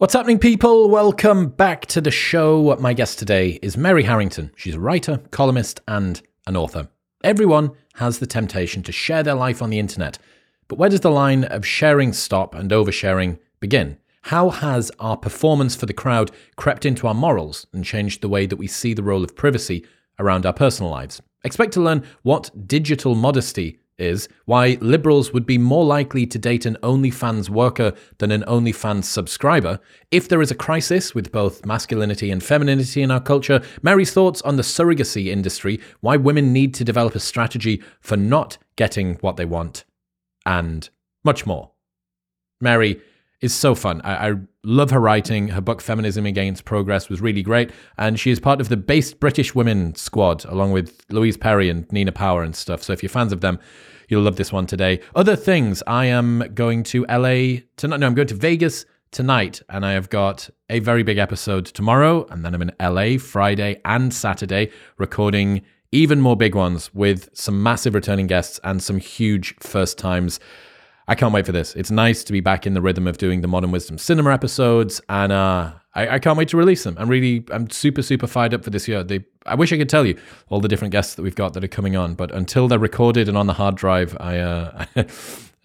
What's happening, people? Welcome back to the show. My guest today is Mary Harrington. She's a writer, columnist, and an author. Everyone has the temptation to share their life on the internet, but where does the line of sharing stop and oversharing begin? How has our performance for the crowd crept into our morals and changed the way that we see the role of privacy around our personal lives? Expect to learn what digital modesty is why liberals would be more likely to date an OnlyFans worker than an OnlyFans subscriber. If there is a crisis with both masculinity and femininity in our culture, Mary's thoughts on the surrogacy industry, why women need to develop a strategy for not getting what they want, and much more. Mary is so fun. I, I, love her writing. Her book, Feminism Against Progress, was really great. And she is part of the Based British Women squad, along with Louise Perry and Nina Power and stuff. So if you're fans of them, You'll love this one today. Other things, I am going to LA tonight. No, I'm going to Vegas tonight, and I have got a very big episode tomorrow, and then I'm in LA Friday and Saturday recording even more big ones with some massive returning guests and some huge first times. I can't wait for this. It's nice to be back in the rhythm of doing the Modern Wisdom Cinema episodes, and uh, I, I, can't wait to release them. I'm really, I'm super, super fired up for this year. They, I wish I could tell you all the different guests that we've got that are coming on, but until they're recorded and on the hard drive, I, uh,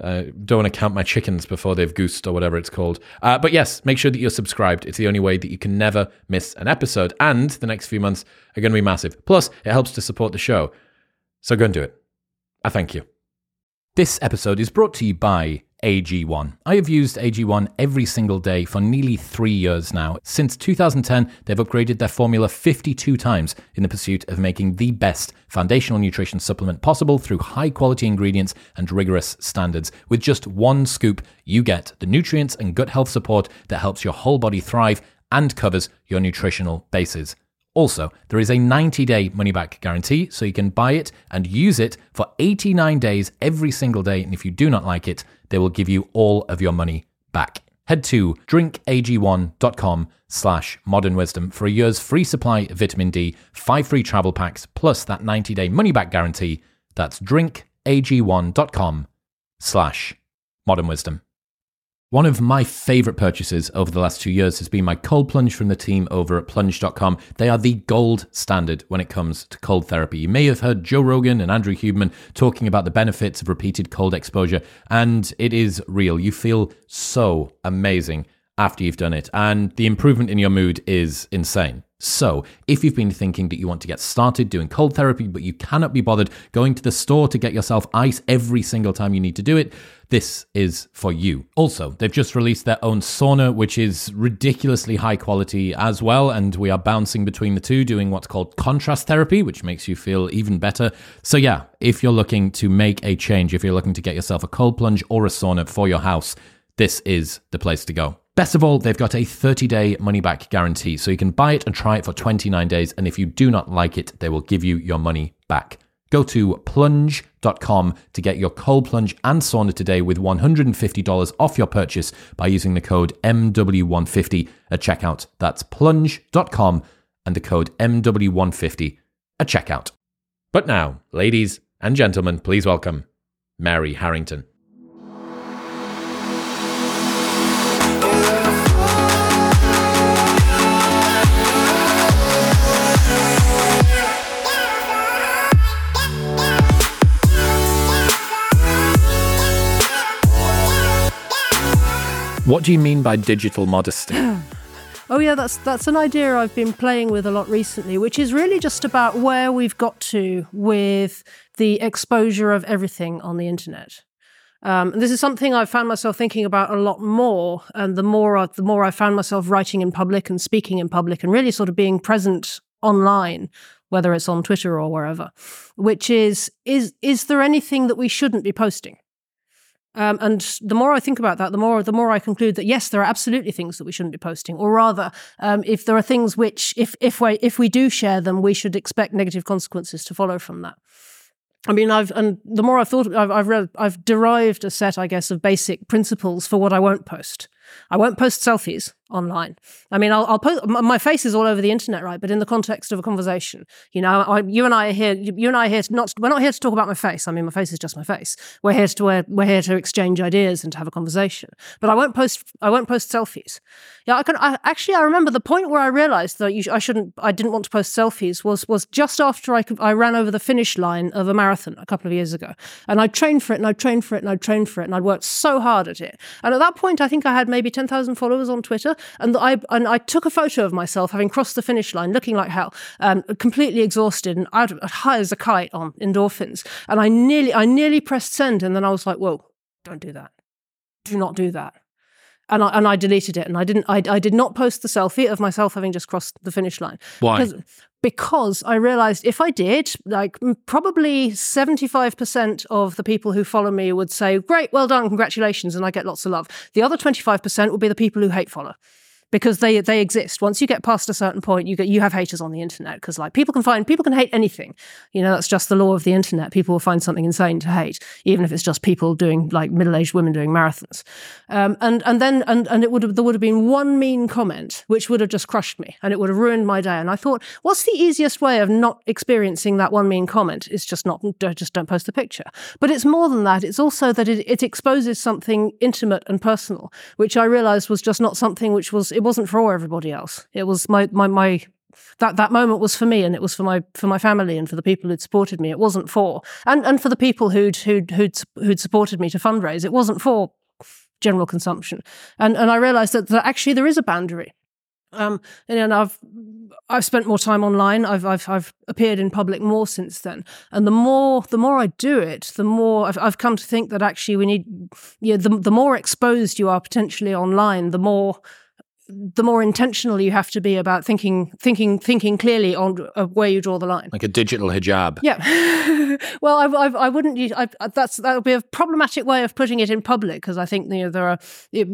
uh, don't want to count my chickens before they've goosed or whatever it's called. Uh, but yes, make sure that you're subscribed. It's the only way that you can never miss an episode. And the next few months are going to be massive. Plus, it helps to support the show. So go and do it. I thank you. This episode is brought to you by AG1. I have used AG1 every single day for nearly three years now. Since 2010, they've upgraded their formula 52 times in the pursuit of making the best foundational nutrition supplement possible through high quality ingredients and rigorous standards. With just one scoop, you get the nutrients and gut health support that helps your whole body thrive and covers your nutritional bases. Also, there is a 90 day money back guarantee, so you can buy it and use it for 89 days every single day. And if you do not like it, they will give you all of your money back. Head to drinkag1.com slash modern wisdom for a year's free supply of vitamin D, five free travel packs, plus that 90 day money back guarantee. That's drinkag1.com slash modern wisdom. One of my favorite purchases over the last two years has been my cold plunge from the team over at plunge.com. They are the gold standard when it comes to cold therapy. You may have heard Joe Rogan and Andrew Huberman talking about the benefits of repeated cold exposure, and it is real. You feel so amazing after you've done it, and the improvement in your mood is insane. So, if you've been thinking that you want to get started doing cold therapy, but you cannot be bothered going to the store to get yourself ice every single time you need to do it, this is for you. Also, they've just released their own sauna, which is ridiculously high quality as well. And we are bouncing between the two, doing what's called contrast therapy, which makes you feel even better. So, yeah, if you're looking to make a change, if you're looking to get yourself a cold plunge or a sauna for your house, this is the place to go. Best of all, they've got a 30 day money back guarantee, so you can buy it and try it for 29 days. And if you do not like it, they will give you your money back. Go to plunge.com to get your cold plunge and sauna today with $150 off your purchase by using the code MW150 at checkout. That's plunge.com and the code MW150 at checkout. But now, ladies and gentlemen, please welcome Mary Harrington. What do you mean by digital modesty? oh yeah, that's that's an idea I've been playing with a lot recently, which is really just about where we've got to with the exposure of everything on the internet. Um, and this is something I've found myself thinking about a lot more, and the more I, the more I found myself writing in public and speaking in public, and really sort of being present online, whether it's on Twitter or wherever. Which is is is there anything that we shouldn't be posting? Um, and the more I think about that, the more the more I conclude that yes, there are absolutely things that we shouldn't be posting, or rather, um, if there are things which, if if we if we do share them, we should expect negative consequences to follow from that. I mean, I've and the more I've thought, I've, I've read, I've derived a set, I guess, of basic principles for what I won't post. I won't post selfies online. I mean, I'll, I'll post my face is all over the internet, right? But in the context of a conversation, you know, I, you and I are here. You and I are here. To not we're not here to talk about my face. I mean, my face is just my face. We're here to we're, we're here to exchange ideas and to have a conversation. But I won't post. I won't post selfies. Yeah, I can. I, actually, I remember the point where I realised that you, I shouldn't. I didn't want to post selfies. Was was just after I could, I ran over the finish line of a marathon a couple of years ago, and I trained for it, and I trained for it, and I trained for it, and I'd worked so hard at it. And at that point, I think I had maybe ten thousand followers on Twitter, and I and I took a photo of myself having crossed the finish line, looking like hell, um, completely exhausted and out, high as a kite on endorphins. And I nearly, I nearly pressed send, and then I was like, "Whoa, don't do that! Do not do that!" And I and I deleted it, and I didn't. I, I did not post the selfie of myself having just crossed the finish line. Why? Because, I realized if I did, like probably 75% of the people who follow me would say, Great, well done, congratulations, and I get lots of love. The other 25% would be the people who hate follow because they they exist. Once you get past a certain point, you get you have haters on the internet because like people can find people can hate anything. You know that's just the law of the internet. People will find something insane to hate, even if it's just people doing like middle aged women doing marathons. Um, and and then and and it would have there would have been one mean comment which would have just crushed me and it would have ruined my day. And I thought, what's the easiest way of not experiencing that one mean comment? It's just not just don't post the picture. But it's more than that. It's also that it, it exposes something intimate and personal, which I realised was just not something which was it wasn't for everybody else. It was my my my that that moment was for me and it was for my for my family and for the people who'd supported me. It wasn't for and and for the people who'd who'd who'd, who'd supported me to fundraise. It wasn't for general consumption. And and I realized that, that actually there is a boundary. Um, and I've I've spent more time online. I've I've I've appeared in public more since then. And the more the more I do it, the more I've I've come to think that actually we need yeah, the the more exposed you are potentially online, the more the more intentional you have to be about thinking, thinking, thinking clearly on uh, where you draw the line. Like a digital hijab. Yeah. well, I, I, I wouldn't. Use, I, that's that would be a problematic way of putting it in public because I think you know there are it,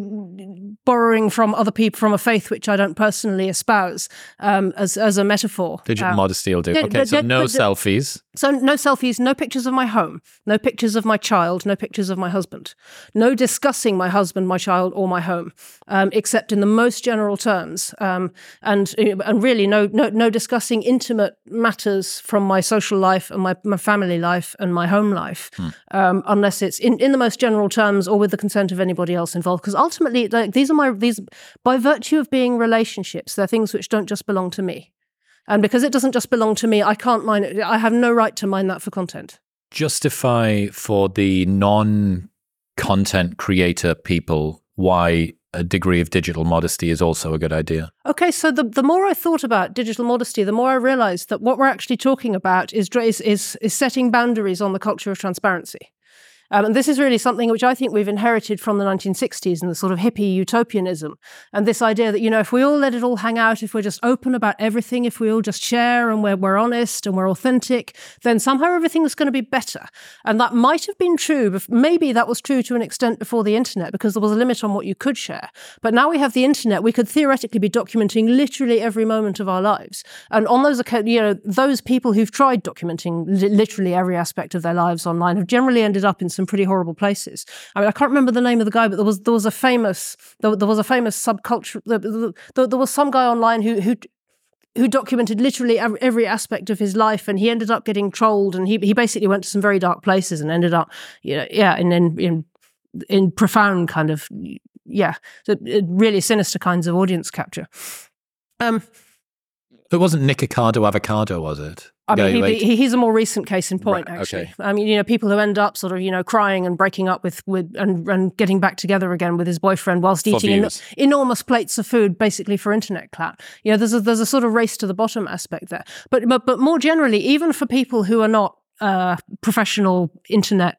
borrowing from other people from a faith which I don't personally espouse um, as as a metaphor. Digital um, modesty will do. Okay, but, so but, no but, selfies. So no selfies, no pictures of my home, no pictures of my child, no pictures of my husband, no discussing my husband, my child, or my home, um, except in the most general terms, um, and and really no, no no discussing intimate matters from my social life and my, my family life and my home life, hmm. um, unless it's in, in the most general terms or with the consent of anybody else involved. Because ultimately, like, these are my these by virtue of being relationships, they're things which don't just belong to me, and because it doesn't just belong to me, I can't mine it. I have no right to mine that for content. Justify for the non content creator people why a degree of digital modesty is also a good idea. Okay, so the, the more I thought about digital modesty, the more I realized that what we're actually talking about is, is, is setting boundaries on the culture of transparency. Um, and this is really something which I think we've inherited from the 1960s and the sort of hippie utopianism. And this idea that, you know, if we all let it all hang out, if we're just open about everything, if we all just share and we're, we're honest and we're authentic, then somehow everything is going to be better. And that might have been true, but maybe that was true to an extent before the internet because there was a limit on what you could share. But now we have the internet, we could theoretically be documenting literally every moment of our lives. And on those, you know, those people who've tried documenting literally every aspect of their lives online have generally ended up in some some pretty horrible places. I mean, I can't remember the name of the guy, but there was there was a famous there, there was a famous subculture. There, there, there was some guy online who who who documented literally every aspect of his life, and he ended up getting trolled, and he he basically went to some very dark places and ended up, you know, yeah, in in in, in profound kind of yeah, really sinister kinds of audience capture. Um, it wasn't Nikocado Avocado, was it? I mean, he, he, he's a more recent case in point, right, actually. Okay. I mean, you know, people who end up sort of, you know, crying and breaking up with, with and, and getting back together again with his boyfriend whilst for eating en- enormous plates of food, basically for internet clout. You know, there's a, there's a sort of race to the bottom aspect there. But, but, but more generally, even for people who are not uh, professional internet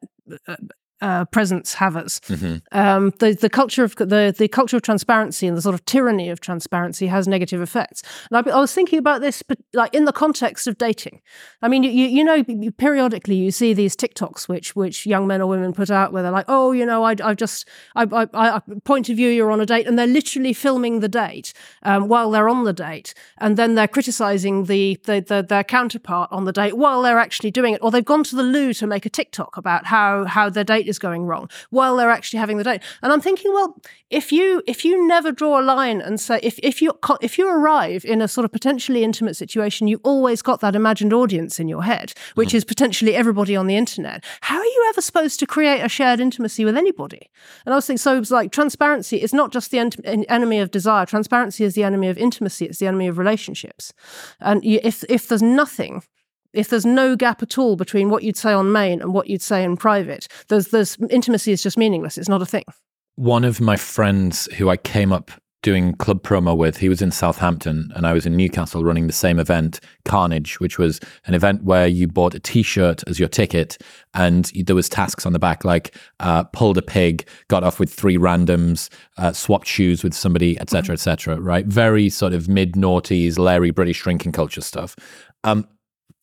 uh, uh, presence havers. Mm-hmm. Um, the the culture of the the culture of transparency and the sort of tyranny of transparency has negative effects. And I, I, was thinking about this, but like in the context of dating. I mean, you you know, periodically you see these TikToks which which young men or women put out where they're like, oh, you know, I I've just I, I, I point of view you're on a date, and they're literally filming the date um, while they're on the date, and then they're criticizing the, the, the their counterpart on the date while they're actually doing it, or they've gone to the loo to make a TikTok about how how their date is going wrong while they're actually having the date. And I'm thinking, well, if you if you never draw a line and say if if you if you arrive in a sort of potentially intimate situation, you always got that imagined audience in your head, which mm. is potentially everybody on the internet. How are you ever supposed to create a shared intimacy with anybody? And I was thinking, so it's like transparency is not just the en- enemy of desire. Transparency is the enemy of intimacy. It's the enemy of relationships. And if if there's nothing if there's no gap at all between what you'd say on main and what you'd say in private, there's, there's intimacy is just meaningless. It's not a thing. One of my friends who I came up doing club promo with, he was in Southampton and I was in Newcastle running the same event, Carnage, which was an event where you bought a t-shirt as your ticket and there was tasks on the back like uh, pulled a pig, got off with three randoms, uh, swapped shoes with somebody, etc., etc. right? Very sort of mid-noughties, Larry British drinking culture stuff. Um,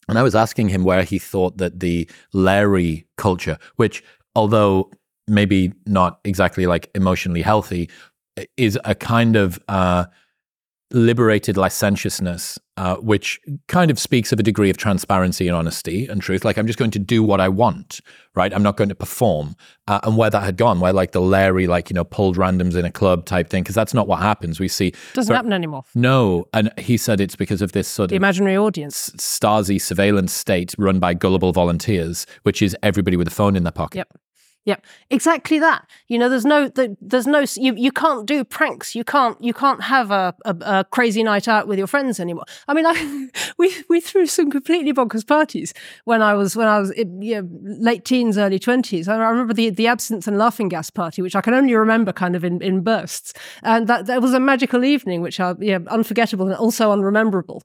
and I was asking him where he thought that the Larry culture, which although maybe not exactly like emotionally healthy, is a kind of uh, liberated licentiousness, uh, which kind of speaks of a degree of transparency and honesty and truth. Like, I'm just going to do what I want, right? I'm not going to perform. Uh, and where that had gone, where like the Larry, like, you know, pulled randoms in a club type thing, because that's not what happens. We see. Doesn't happen anymore. No. And he said it's because of this sort the of. imaginary audience. Stasi surveillance state run by gullible volunteers, which is everybody with a phone in their pocket. Yep. Yep, exactly that. You know, there's no, there's no, you, you can't do pranks. You can't, you can't have a, a, a crazy night out with your friends anymore. I mean, I, we we threw some completely bonkers parties when I was when I was in, you know, late teens, early twenties. I remember the the absinthe and laughing gas party, which I can only remember kind of in, in bursts, and that that was a magical evening, which are yeah, unforgettable and also unrememberable.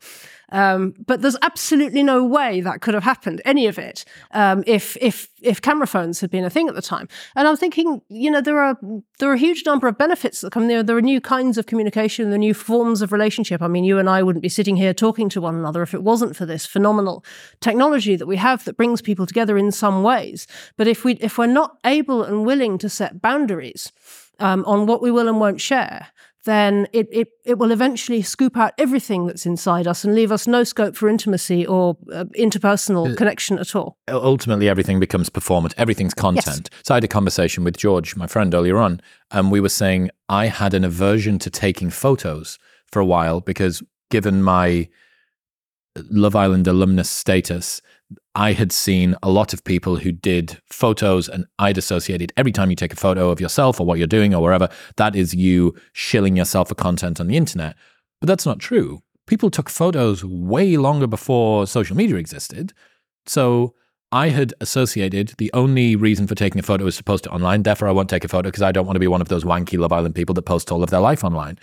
Um, but there's absolutely no way that could have happened, any of it, um, if if if camera phones had been a thing at the time. And I'm thinking, you know, there are there are a huge number of benefits that come there. There are new kinds of communication, the new forms of relationship. I mean, you and I wouldn't be sitting here talking to one another if it wasn't for this phenomenal technology that we have that brings people together in some ways. But if we if we're not able and willing to set boundaries um, on what we will and won't share, then it, it, it will eventually scoop out everything that's inside us and leave us no scope for intimacy or uh, interpersonal uh, connection at all. Ultimately, everything becomes performant, everything's content. Yes. So I had a conversation with George, my friend, earlier on, and we were saying I had an aversion to taking photos for a while because given my Love Island alumnus status, I had seen a lot of people who did photos, and I'd associated every time you take a photo of yourself or what you're doing or wherever, that is you shilling yourself for content on the internet. But that's not true. People took photos way longer before social media existed. So I had associated the only reason for taking a photo is to post it online. Therefore, I won't take a photo because I don't want to be one of those wanky Love Island people that post all of their life online.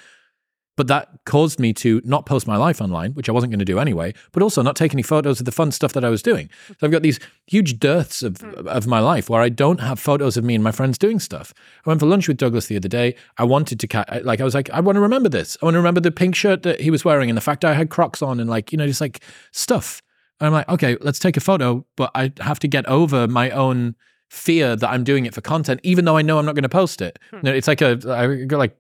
But that caused me to not post my life online, which I wasn't going to do anyway, but also not take any photos of the fun stuff that I was doing. So I've got these huge dearths of, hmm. of my life where I don't have photos of me and my friends doing stuff. I went for lunch with Douglas the other day. I wanted to, ca- like, I was like, I want to remember this. I want to remember the pink shirt that he was wearing and the fact I had Crocs on and, like, you know, just like stuff. And I'm like, okay, let's take a photo, but I have to get over my own fear that I'm doing it for content, even though I know I'm not going to post it. Hmm. You know, it's like a, I go like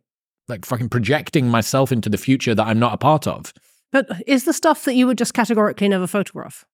like fucking projecting myself into the future that I'm not a part of. But is the stuff that you would just categorically never photograph?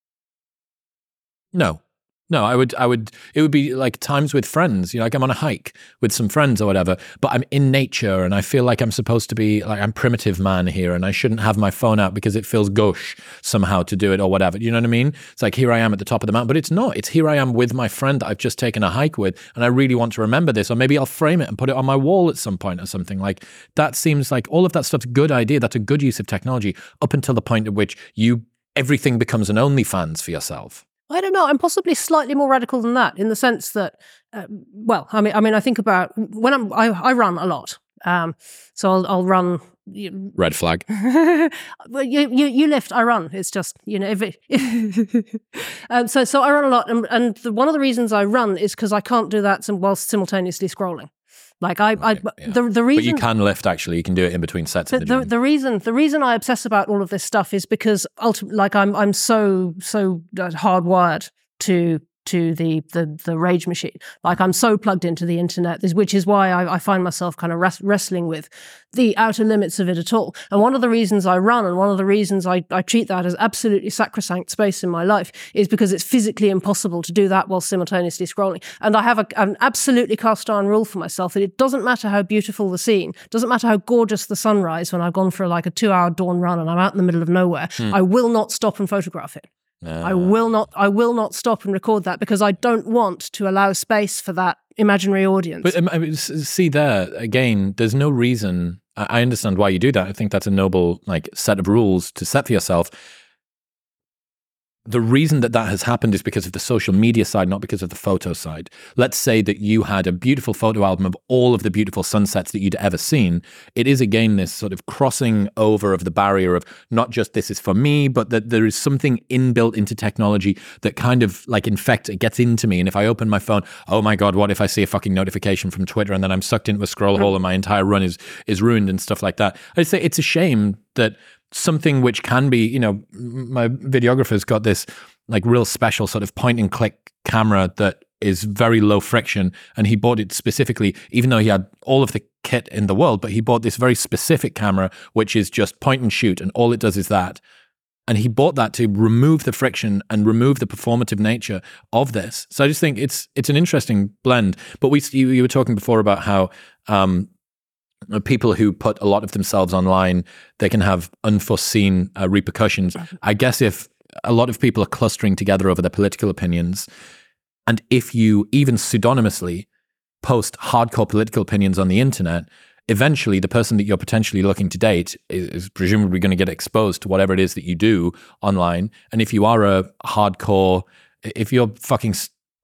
No. No, I would, I would, it would be like times with friends, you know, like I'm on a hike with some friends or whatever, but I'm in nature and I feel like I'm supposed to be like, I'm primitive man here and I shouldn't have my phone out because it feels gauche somehow to do it or whatever. You know what I mean? It's like, here I am at the top of the mountain, but it's not. It's here I am with my friend that I've just taken a hike with and I really want to remember this. Or maybe I'll frame it and put it on my wall at some point or something. Like that seems like all of that stuff's a good idea. That's a good use of technology up until the point at which you, everything becomes an OnlyFans for yourself. I don't know. I'm possibly slightly more radical than that in the sense that, uh, well, I mean, I mean, I think about when I'm, I, I run a lot. Um, so I'll, I'll run. You, Red flag. well, you, you, you lift, I run. It's just you know. If it, um, so so I run a lot, and, and the, one of the reasons I run is because I can't do that whilst simultaneously scrolling. Like I, right, I yeah. the the reason but you can lift actually. You can do it in between sets. The, the, the, reason the reason I obsess about all of this stuff is because ultimately, like I'm I'm so so uh, hardwired to to the the, the rage machine. Like I'm so plugged into the internet, which is why I, I find myself kind of res- wrestling with the outer limits of it at all. And one of the reasons I run, and one of the reasons I, I treat that as absolutely sacrosanct space in my life, is because it's physically impossible to do that while simultaneously scrolling. And I have a, an absolutely cast iron rule for myself that it doesn't matter how beautiful the scene, doesn't matter how gorgeous the sunrise when I've gone for like a two hour dawn run and I'm out in the middle of nowhere, hmm. I will not stop and photograph it. Uh, I will not I will not stop and record that because I don't want to allow space for that imaginary audience. But um, I mean, see there again, there's no reason. I understand why you do that. I think that's a noble like set of rules to set for yourself the reason that that has happened is because of the social media side, not because of the photo side. Let's say that you had a beautiful photo album of all of the beautiful sunsets that you'd ever seen. It is again this sort of crossing over of the barrier of not just this is for me, but that there is something inbuilt into technology that kind of like infect it gets into me. And if I open my phone, oh my god, what if I see a fucking notification from Twitter and then I'm sucked into a scroll hole and my entire run is is ruined and stuff like that. I'd say it's a shame that something which can be, you know, my videographer's got this like real special sort of point and click camera that is very low friction. And he bought it specifically, even though he had all of the kit in the world, but he bought this very specific camera, which is just point and shoot. And all it does is that. And he bought that to remove the friction and remove the performative nature of this. So I just think it's it's an interesting blend. But we you, you were talking before about how um, people who put a lot of themselves online, they can have unforeseen uh, repercussions. I guess if a lot of people are clustering together over their political opinions, and if you even pseudonymously post hardcore political opinions on the internet, eventually the person that you're potentially looking to date is, is presumably going to get exposed to whatever it is that you do online. And if you are a hardcore, if you're fucking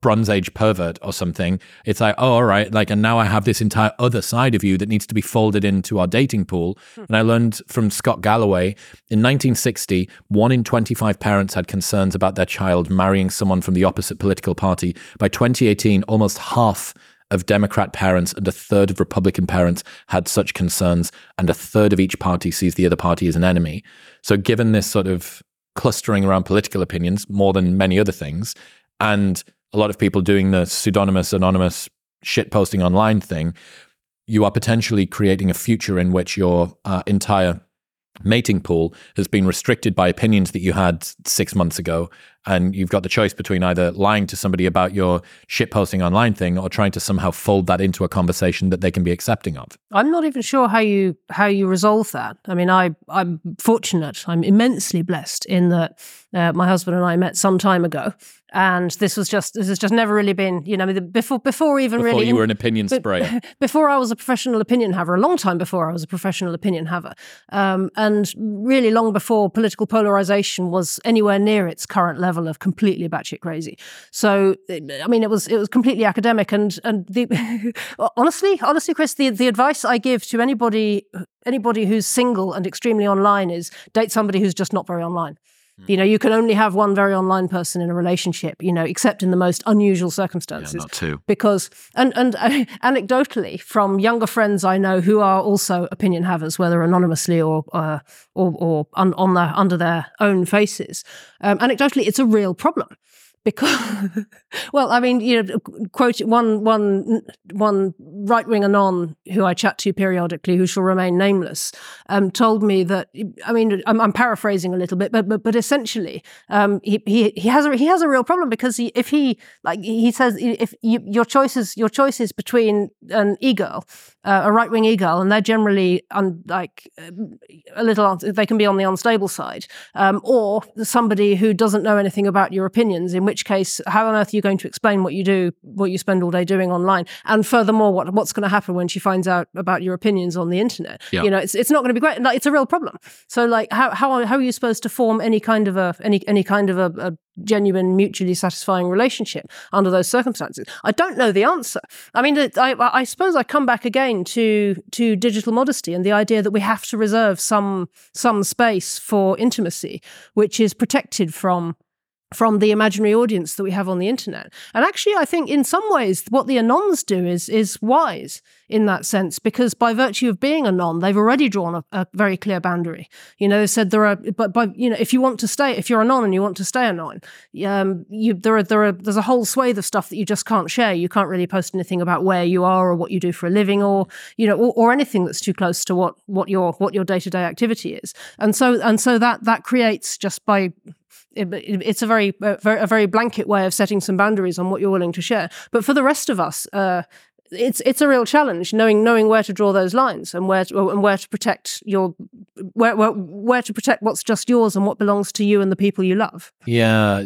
Bronze Age pervert or something. It's like, oh, all right, like, and now I have this entire other side of you that needs to be folded into our dating pool. Hmm. And I learned from Scott Galloway in 1960, one in 25 parents had concerns about their child marrying someone from the opposite political party. By 2018, almost half of Democrat parents and a third of Republican parents had such concerns, and a third of each party sees the other party as an enemy. So, given this sort of clustering around political opinions more than many other things, and a lot of people doing the pseudonymous, anonymous shit posting online thing, you are potentially creating a future in which your uh, entire mating pool has been restricted by opinions that you had six months ago. And you've got the choice between either lying to somebody about your shitposting online thing or trying to somehow fold that into a conversation that they can be accepting of. I'm not even sure how you how you resolve that. I mean, I I'm fortunate. I'm immensely blessed in that uh, my husband and I met some time ago and this was just this has just never really been you know before before even before really you were an opinion sprayer before I was a professional opinion haver a long time before I was a professional opinion haver um, and really long before political polarization was anywhere near its current level of completely batshit crazy so I mean it was it was completely academic and and the honestly honestly Chris the the advice I give to anybody anybody who's single and extremely online is date somebody who's just not very online. You know, you can only have one very online person in a relationship, you know, except in the most unusual circumstances. Yeah, not two. Because, and, and uh, anecdotally, from younger friends I know who are also opinion havers, whether anonymously or, uh, or, or un, on their, under their own faces, um, anecdotally, it's a real problem because well i mean you know quote one one one right wing anon who i chat to periodically who shall remain nameless um, told me that i mean i'm, I'm paraphrasing a little bit but but, but essentially um, he, he he has a he has a real problem because he, if he like he says if you, your choices your choices between an e-girl uh, a right wing e-girl and they're generally un, like a little they can be on the unstable side um, or somebody who doesn't know anything about your opinions in which which case, how on earth are you going to explain what you do, what you spend all day doing online? And furthermore, what what's going to happen when she finds out about your opinions on the internet? Yeah. You know, it's it's not going to be great. Like, it's a real problem. So, like, how how how are you supposed to form any kind of a any any kind of a, a genuine, mutually satisfying relationship under those circumstances? I don't know the answer. I mean, I, I suppose I come back again to to digital modesty and the idea that we have to reserve some some space for intimacy, which is protected from from the imaginary audience that we have on the internet. And actually, I think in some ways, what the anons do is is wise in that sense, because by virtue of being anon, they've already drawn a, a very clear boundary. You know, they said there are, but by you know, if you want to stay, if you're anon and you want to stay anon, um, you there are there are there's a whole swathe of stuff that you just can't share. You can't really post anything about where you are or what you do for a living, or you know, or, or anything that's too close to what what your what your day to day activity is. And so and so that that creates just by it's a very, a very blanket way of setting some boundaries on what you're willing to share. But for the rest of us, uh, it's it's a real challenge knowing knowing where to draw those lines and where to, and where to protect your where, where where to protect what's just yours and what belongs to you and the people you love. Yeah,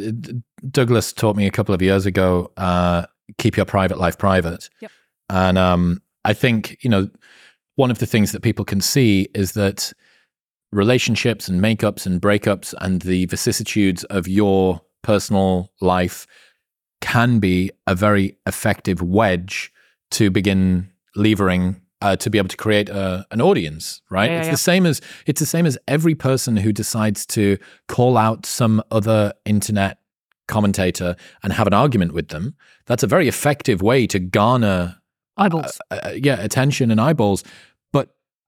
Douglas taught me a couple of years ago. Uh, keep your private life private. Yep. And um, I think you know one of the things that people can see is that relationships and makeups and breakups and the vicissitudes of your personal life can be a very effective wedge to begin levering uh, to be able to create a, an audience, right? Yeah, it's yeah. the same as it's the same as every person who decides to call out some other internet commentator and have an argument with them. That's a very effective way to garner eyeballs. Uh, uh, yeah, attention and eyeballs.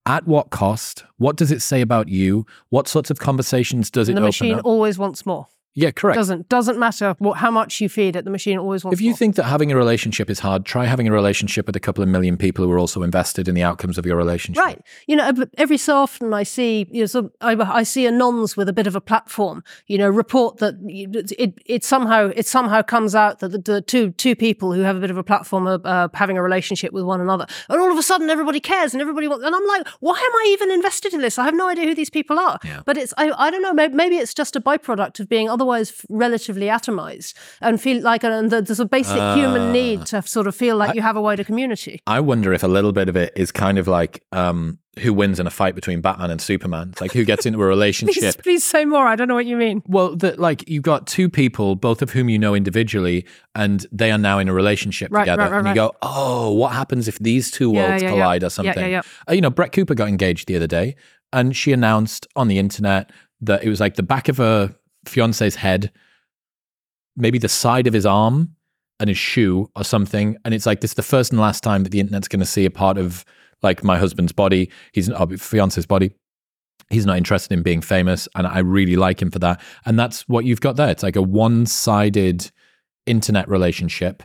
At what cost? What does it say about you? What sorts of conversations does and it the open machine up? always wants more. Yeah, correct. Doesn't doesn't matter what how much you feed it. The machine always wants. If you more. think that having a relationship is hard, try having a relationship with a couple of million people who are also invested in the outcomes of your relationship. Right. You know, every so often I see, you know, so I, I see a nons with a bit of a platform, you know, report that it, it somehow, it somehow comes out that the, the two, two people who have a bit of a platform are uh, having a relationship with one another. And all of a sudden everybody cares and everybody wants, and I'm like, why am I even invested in this? I have no idea who these people are. Yeah. But it's, I, I don't know, maybe, maybe it's just a byproduct of being otherwise relatively atomized and feel like, and there's a basic Ah. human need to sort of feel like you have a wider community. I wonder if a little bit of it is kind of like um, who wins in a fight between Batman and Superman. It's like who gets into a relationship. please say more. I don't know what you mean. Well, that like you've got two people, both of whom you know individually, and they are now in a relationship Right, together. right, right, and you go, oh, what happens if these two worlds yeah, yeah. collide or Yeah, something? yeah, yeah. Uh, you know, Brett Cooper got engaged the other day, and she announced on the internet that it was like the back of her fiance's head, maybe the side of his arm, and his shoe or something. And it's like this is the first and last time that the internet's going to see a part of like my husband's body, he's uh, fiance's body. He's not interested in being famous, and I really like him for that. And that's what you've got there. It's like a one-sided internet relationship.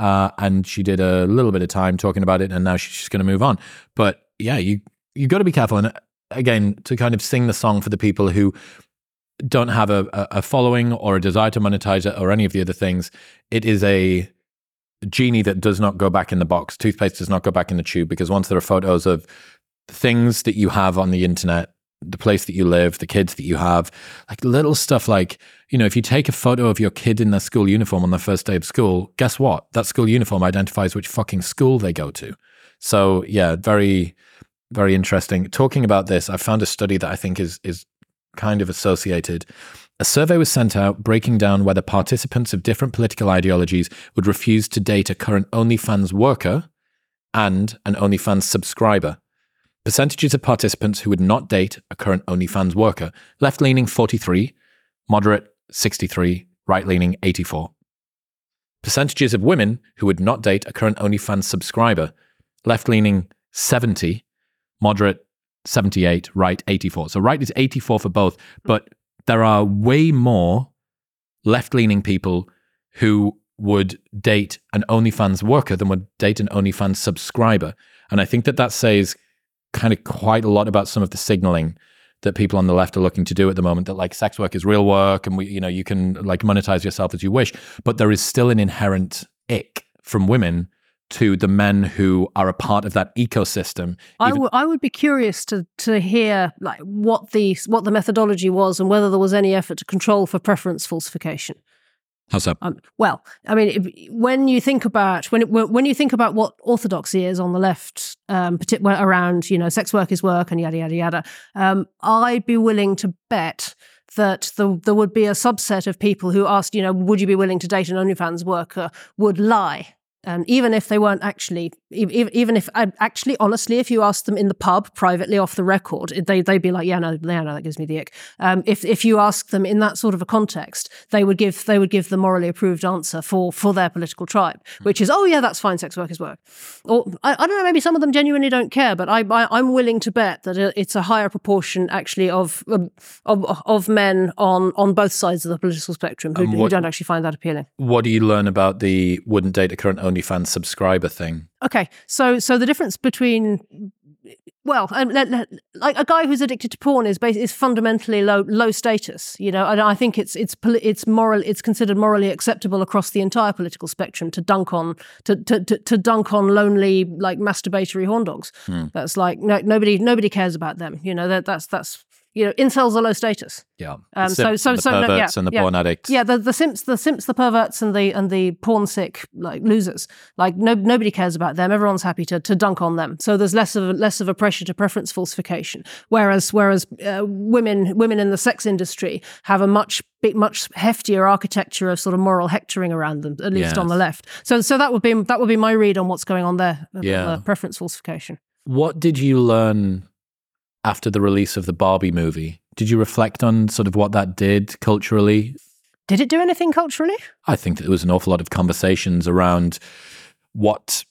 Uh, and she did a little bit of time talking about it, and now she's just going to move on. But yeah, you you got to be careful. And uh, again, to kind of sing the song for the people who don't have a, a following or a desire to monetize it or any of the other things, it is a genie that does not go back in the box. Toothpaste does not go back in the tube because once there are photos of things that you have on the internet, the place that you live, the kids that you have, like little stuff like, you know, if you take a photo of your kid in their school uniform on their first day of school, guess what? That school uniform identifies which fucking school they go to. So yeah, very, very interesting. Talking about this, I found a study that I think is is kind of associated. A survey was sent out breaking down whether participants of different political ideologies would refuse to date a current OnlyFans worker and an OnlyFans subscriber. Percentages of participants who would not date a current OnlyFans worker left leaning 43, moderate 63, right leaning 84. Percentages of women who would not date a current OnlyFans subscriber left leaning 70, moderate 78, right 84. So right is 84 for both, but there are way more left leaning people who would date an OnlyFans worker than would date an OnlyFans subscriber. And I think that that says kind of quite a lot about some of the signaling that people on the left are looking to do at the moment that like sex work is real work and we you know you can like monetize yourself as you wish but there is still an inherent ick from women to the men who are a part of that ecosystem I would be curious to to hear like what the what the methodology was and whether there was any effort to control for preference falsification. how's that Um, well, I mean, when you think about when it, when you think about what orthodoxy is on the left, um, around you know sex work is work and yada yada yada, um, I'd be willing to bet that the, there would be a subset of people who asked, you know, would you be willing to date an OnlyFans worker, would lie and even if they weren't actually, even, even if actually, honestly, if you asked them in the pub privately off the record, they they'd be like, yeah, no, yeah, no, that gives me the ick. Um, if if you ask them in that sort of a context, they would give they would give the morally approved answer for for their political tribe, which is, oh yeah, that's fine, sex work is work. Or I, I don't know, maybe some of them genuinely don't care, but I, I am willing to bet that it's a higher proportion actually of um, of, of men on on both sides of the political spectrum who, what, who don't actually find that appealing. What do you learn about the wouldn't date a current OnlyFans subscriber thing. Okay, so so the difference between well, like a guy who's addicted to porn is is fundamentally low low status, you know. And I think it's it's it's moral it's considered morally acceptable across the entire political spectrum to dunk on to to to, to dunk on lonely like masturbatory horn dogs. Hmm. That's like no, nobody nobody cares about them, you know. That that's that's you know, incels are low status. Yeah. Um, so so so the perverts no, yeah, and the yeah, porn addicts. Yeah, the, the simps, the simps, the perverts, and the and the porn sick like losers. Like no nobody cares about them. Everyone's happy to to dunk on them. So there's less of a, less of a pressure to preference falsification. Whereas whereas uh, women women in the sex industry have a much big, much heftier architecture of sort of moral hectoring around them, at least yes. on the left. So so that would be that would be my read on what's going on there. Yeah. Uh, preference falsification. What did you learn after the release of the Barbie movie. Did you reflect on sort of what that did culturally? Did it do anything culturally? I think that there was an awful lot of conversations around what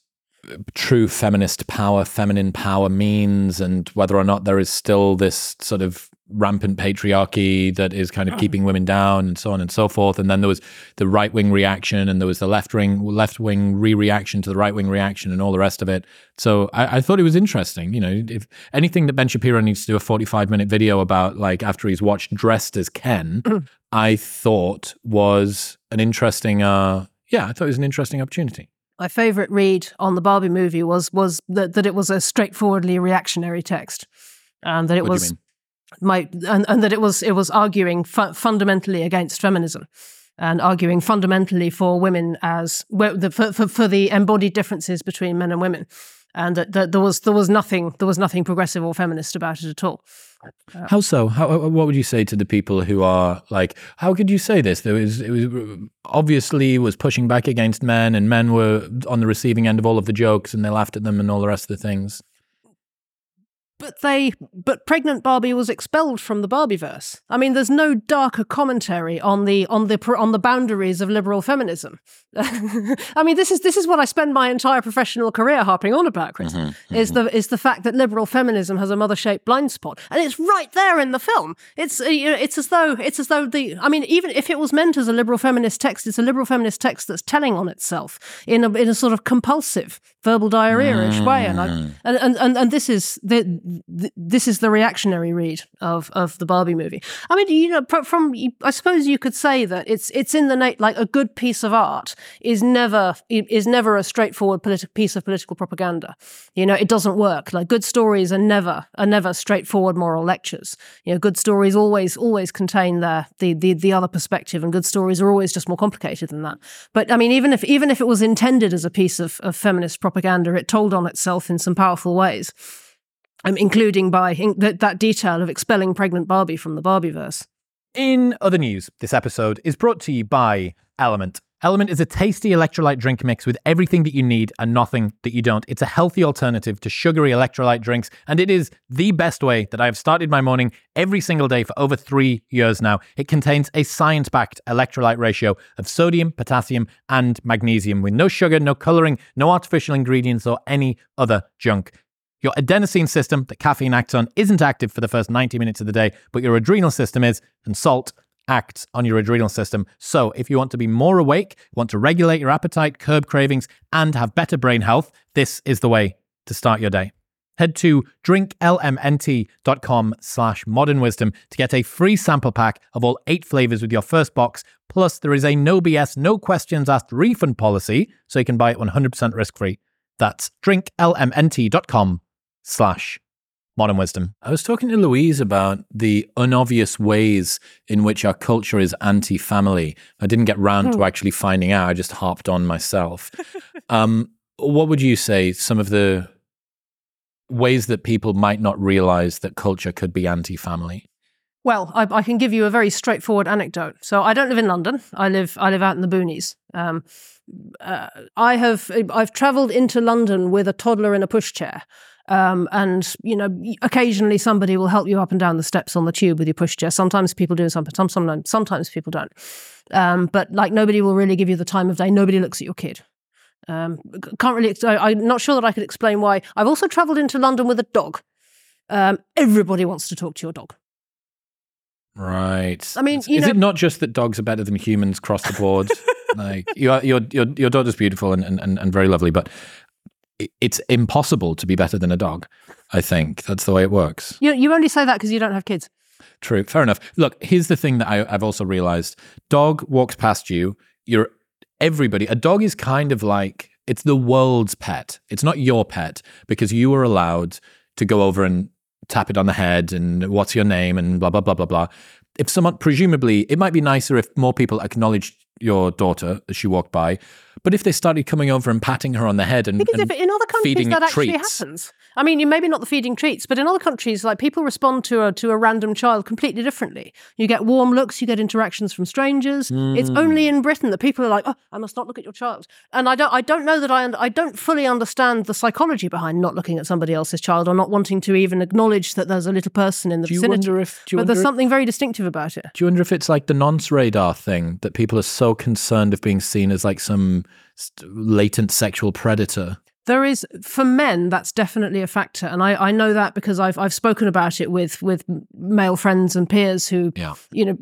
uh, true feminist power, feminine power means, and whether or not there is still this sort of rampant patriarchy that is kind of mm. keeping women down and so on and so forth. And then there was the right wing reaction and there was the left wing left wing re reaction to the right wing reaction and all the rest of it. So I, I, thought it was interesting. You know, if anything that Ben Shapiro needs to do a 45 minute video about, like after he's watched Dressed as Ken, mm. I thought was an interesting, uh, yeah, I thought it was an interesting opportunity. My favorite read on the Barbie movie was was that, that it was a straightforwardly reactionary text and that it what was my and, and that it was it was arguing fu- fundamentally against feminism and arguing fundamentally for women as for, for, for the embodied differences between men and women and that, that, there was there was nothing there was nothing progressive or feminist about it at all. Uh, how so? How what would you say to the people who are like, how could you say this? There was it was obviously was pushing back against men, and men were on the receiving end of all of the jokes, and they laughed at them and all the rest of the things but they but pregnant Barbie was expelled from the Barbieverse. I mean, there's no darker commentary on the on the on the boundaries of liberal feminism. I mean, this is this is what I spend my entire professional career harping on about, Chris. Mm-hmm, mm-hmm. Is the is the fact that liberal feminism has a mother shaped blind spot, and it's right there in the film. It's it's as though it's as though the I mean, even if it was meant as a liberal feminist text, it's a liberal feminist text that's telling on itself in a in a sort of compulsive verbal diarrhea-ish mm. way, and, I, mm. and and and this is the this is the reactionary read of of the Barbie movie. I mean, you know, from I suppose you could say that it's it's in the Nate like a good piece of art is never is never a straightforward politi- piece of political propaganda. You know, it doesn't work. Like good stories are never are never straightforward moral lectures. You know, good stories always always contain the the the, the other perspective, and good stories are always just more complicated than that. But I mean, even if even if it was intended as a piece of, of feminist propaganda, it told on itself in some powerful ways um, including by in- that, that detail of expelling pregnant Barbie from the Barbieverse. In other news, this episode is brought to you by LMNT. LMNT is a tasty electrolyte drink mix with everything that you need and nothing that you don't. It's a healthy alternative to sugary electrolyte drinks, and it is the best way that I have started my morning every single day for over three years now. It contains a science backed electrolyte ratio of sodium, potassium, and magnesium with no sugar, no coloring, no artificial ingredients, or any other junk. Your adenosine system, that caffeine acts on, isn't active for the first 90 minutes of the day, but your adrenal system is, and salt acts on your adrenal system. So, if you want to be more awake, want to regulate your appetite, curb cravings, and have better brain health, this is the way to start your day. Head to drinklmnt.com slash modern wisdom to get a free sample pack of all eight flavors with your first box. Plus, there is a no BS, no questions asked refund policy, so you can buy it 100% risk free. That's drinklmnt.com slash modern wisdom. I was talking to Louise about the unobvious ways in which our culture is anti family. I didn't get round to hmm. actually finding out, I just harped on myself. um, what would you say some of the ways that people might not realize that culture could be anti family? Well, I, I, can give you a very straightforward anecdote. So I don't live in London. I live I live out in the boonies. Um, uh, I have I've travelled into London with a toddler in a pushchair. Um, and you know, occasionally somebody will help you up and down the steps on the tube with your pushchair. Sometimes people do, sometimes sometimes sometimes people don't. Um, but like nobody will really give you the time of day. Nobody looks at your kid. Um, can't really. I'm not sure that I could explain why. I've also travelled into London with a dog. Um, everybody wants to talk to your dog. Right. I mean, is know, it not just that dogs are better than humans across the board? like your your your your daughter's beautiful and, and, and very lovely, but it's impossible to be better than a dog. I think that's the way it works. You you only say that because you don't have kids. True. Fair enough. Look, here's the thing that I, I've also realized: dog walks past you. You're everybody. A dog is kind of like it's the world's pet. It's not your pet because you are allowed to go over and tap it on the head and what's your name and blah blah blah blah blah. If someone presumably it might be nicer if more people acknowledged your daughter as she walked by, but if they started coming over and patting her on the head and, because and if in other countries that actually treats, happens. I mean, maybe not the feeding treats, but in other countries, like people respond to a to a random child completely differently. You get warm looks, you get interactions from strangers. Mm. It's only in Britain that people are like, "Oh, I must not look at your child." And I don't, I don't know that I, I don't fully understand the psychology behind not looking at somebody else's child or not wanting to even acknowledge that there's a little person in the do you vicinity. Wonder if, do you but there's if, something very distinctive about it. Do you wonder if it's like the nonce radar thing that people are so concerned of being seen as like some latent sexual predator? There is for men that's definitely a factor, and I, I know that because I've I've spoken about it with with male friends and peers who yeah. you know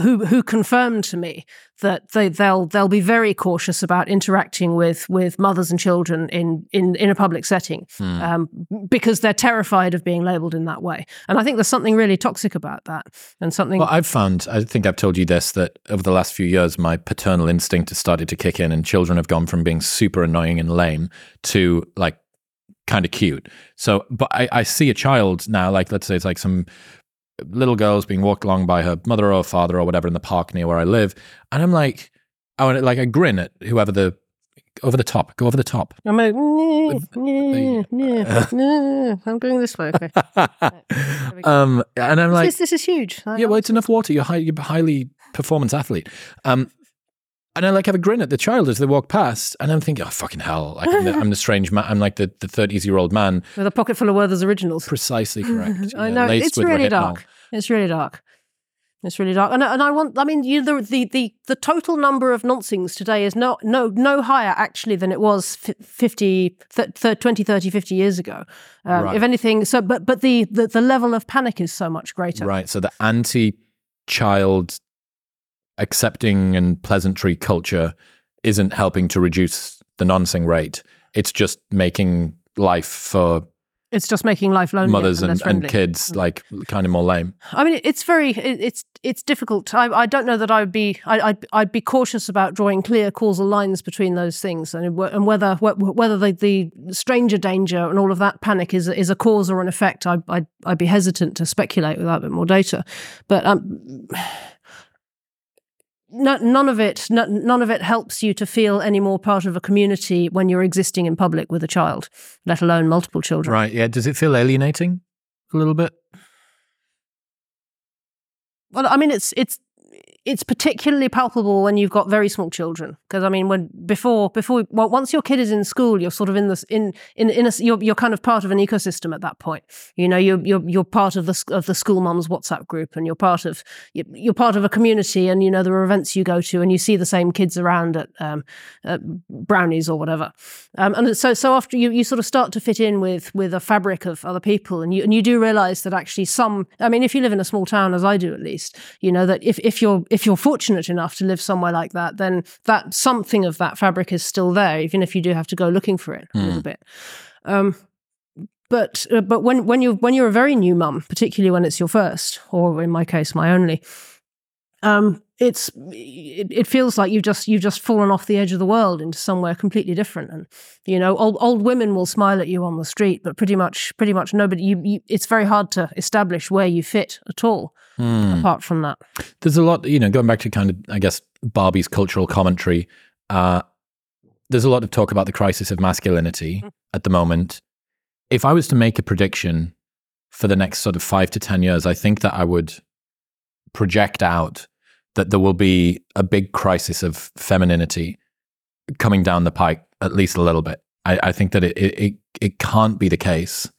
who who confirmed to me that they they'll they'll be very cautious about interacting with with mothers and children in in in a public setting hmm. um, because they're terrified of being labelled in that way. And I think there's something really toxic about that, and something. Well, I've found. I think I've told you this that over the last few years, my paternal instinct has started to kick in, and children have gone from being super annoying and lame to like kind of cute. So, but I, I see a child now, like let's say it's like some little girls being walked along by her mother or father or whatever in the park near where I live, and I'm like, I want like I grin at whoever the over the top, go over the top. I'm like, nah, nah, nah, I'm going this way. Okay. um, and I'm like, this, this is huge. yeah, well, it's enough water. You're, high, you're highly performance athlete. Um, and I like have a grin at the child as they walk past, and I'm thinking, oh fucking hell! Like I'm the, I'm the strange man. I'm like the the thirties year old man with a pocket full of Werther's originals. Precisely correct. I know it's really dark. It's really dark. It's really dark, and and I want. I mean, you the the the, the total number of nonsings today is not no no higher actually than it was 50, 30, 20, 30, 50 years ago. Um, right. If anything, so but but the, the the level of panic is so much greater. Right. So the anti child accepting and pleasantry culture isn't helping to reduce the nonsing rate. It's just making life for it's just making life lonely. Mothers and, and, and, kids like kind of more lame. I mean, it's very, it's it's difficult. I, I don't know that I would be, I, I'd, I'd be cautious about drawing clear causal lines between those things, and, and whether whether the, the stranger danger and all of that panic is is a cause or an effect. I, I'd, I'd be hesitant to speculate without a bit more data, but um, no, none of it no, none of it helps you to feel any more part of a community when you're existing in public with a child let alone multiple children. Right yeah does it feel alienating a little bit? Well i mean it's it's it's particularly palpable when you've got very small children. Because I mean when before before well, once your kid is in school you're sort of in this in in in a, you're you're kind of part of an ecosystem at that point. You know you're you're you're part of the of the school moms WhatsApp group and you're part of you're part of a community and you know there are events you go to and you see the same kids around at, um, at brownies or whatever. Um, and so so after you you sort of start to fit in with with a fabric of other people and you and you do realize that actually some I mean if you live in a small town as I do at least you know that if if you're if you're fortunate enough to live somewhere like that, then that something of that fabric is still there, even if you do have to go looking for it mm. a little hmm. bit. Um, but uh, but when when you when you're a very new mum, particularly when it's your first, or in my case, my only, um, it's it, it, feels like you've just you've just fallen off the edge of the world into somewhere completely different and you know old old women will smile at you on the street but pretty much pretty much nobody you, you it's very hard to establish where you fit at all mm. apart from that there's a lot you know going back to kind of i guess barbie's cultural commentary uh, there's a lot of talk about the crisis of masculinity mm. at the moment if i was to make a prediction for the next sort of 5 to 10 years i think that i would project out that there will be a big crisis of femininity coming down the pike at least a little bit. I, I think that it, it it can't be the case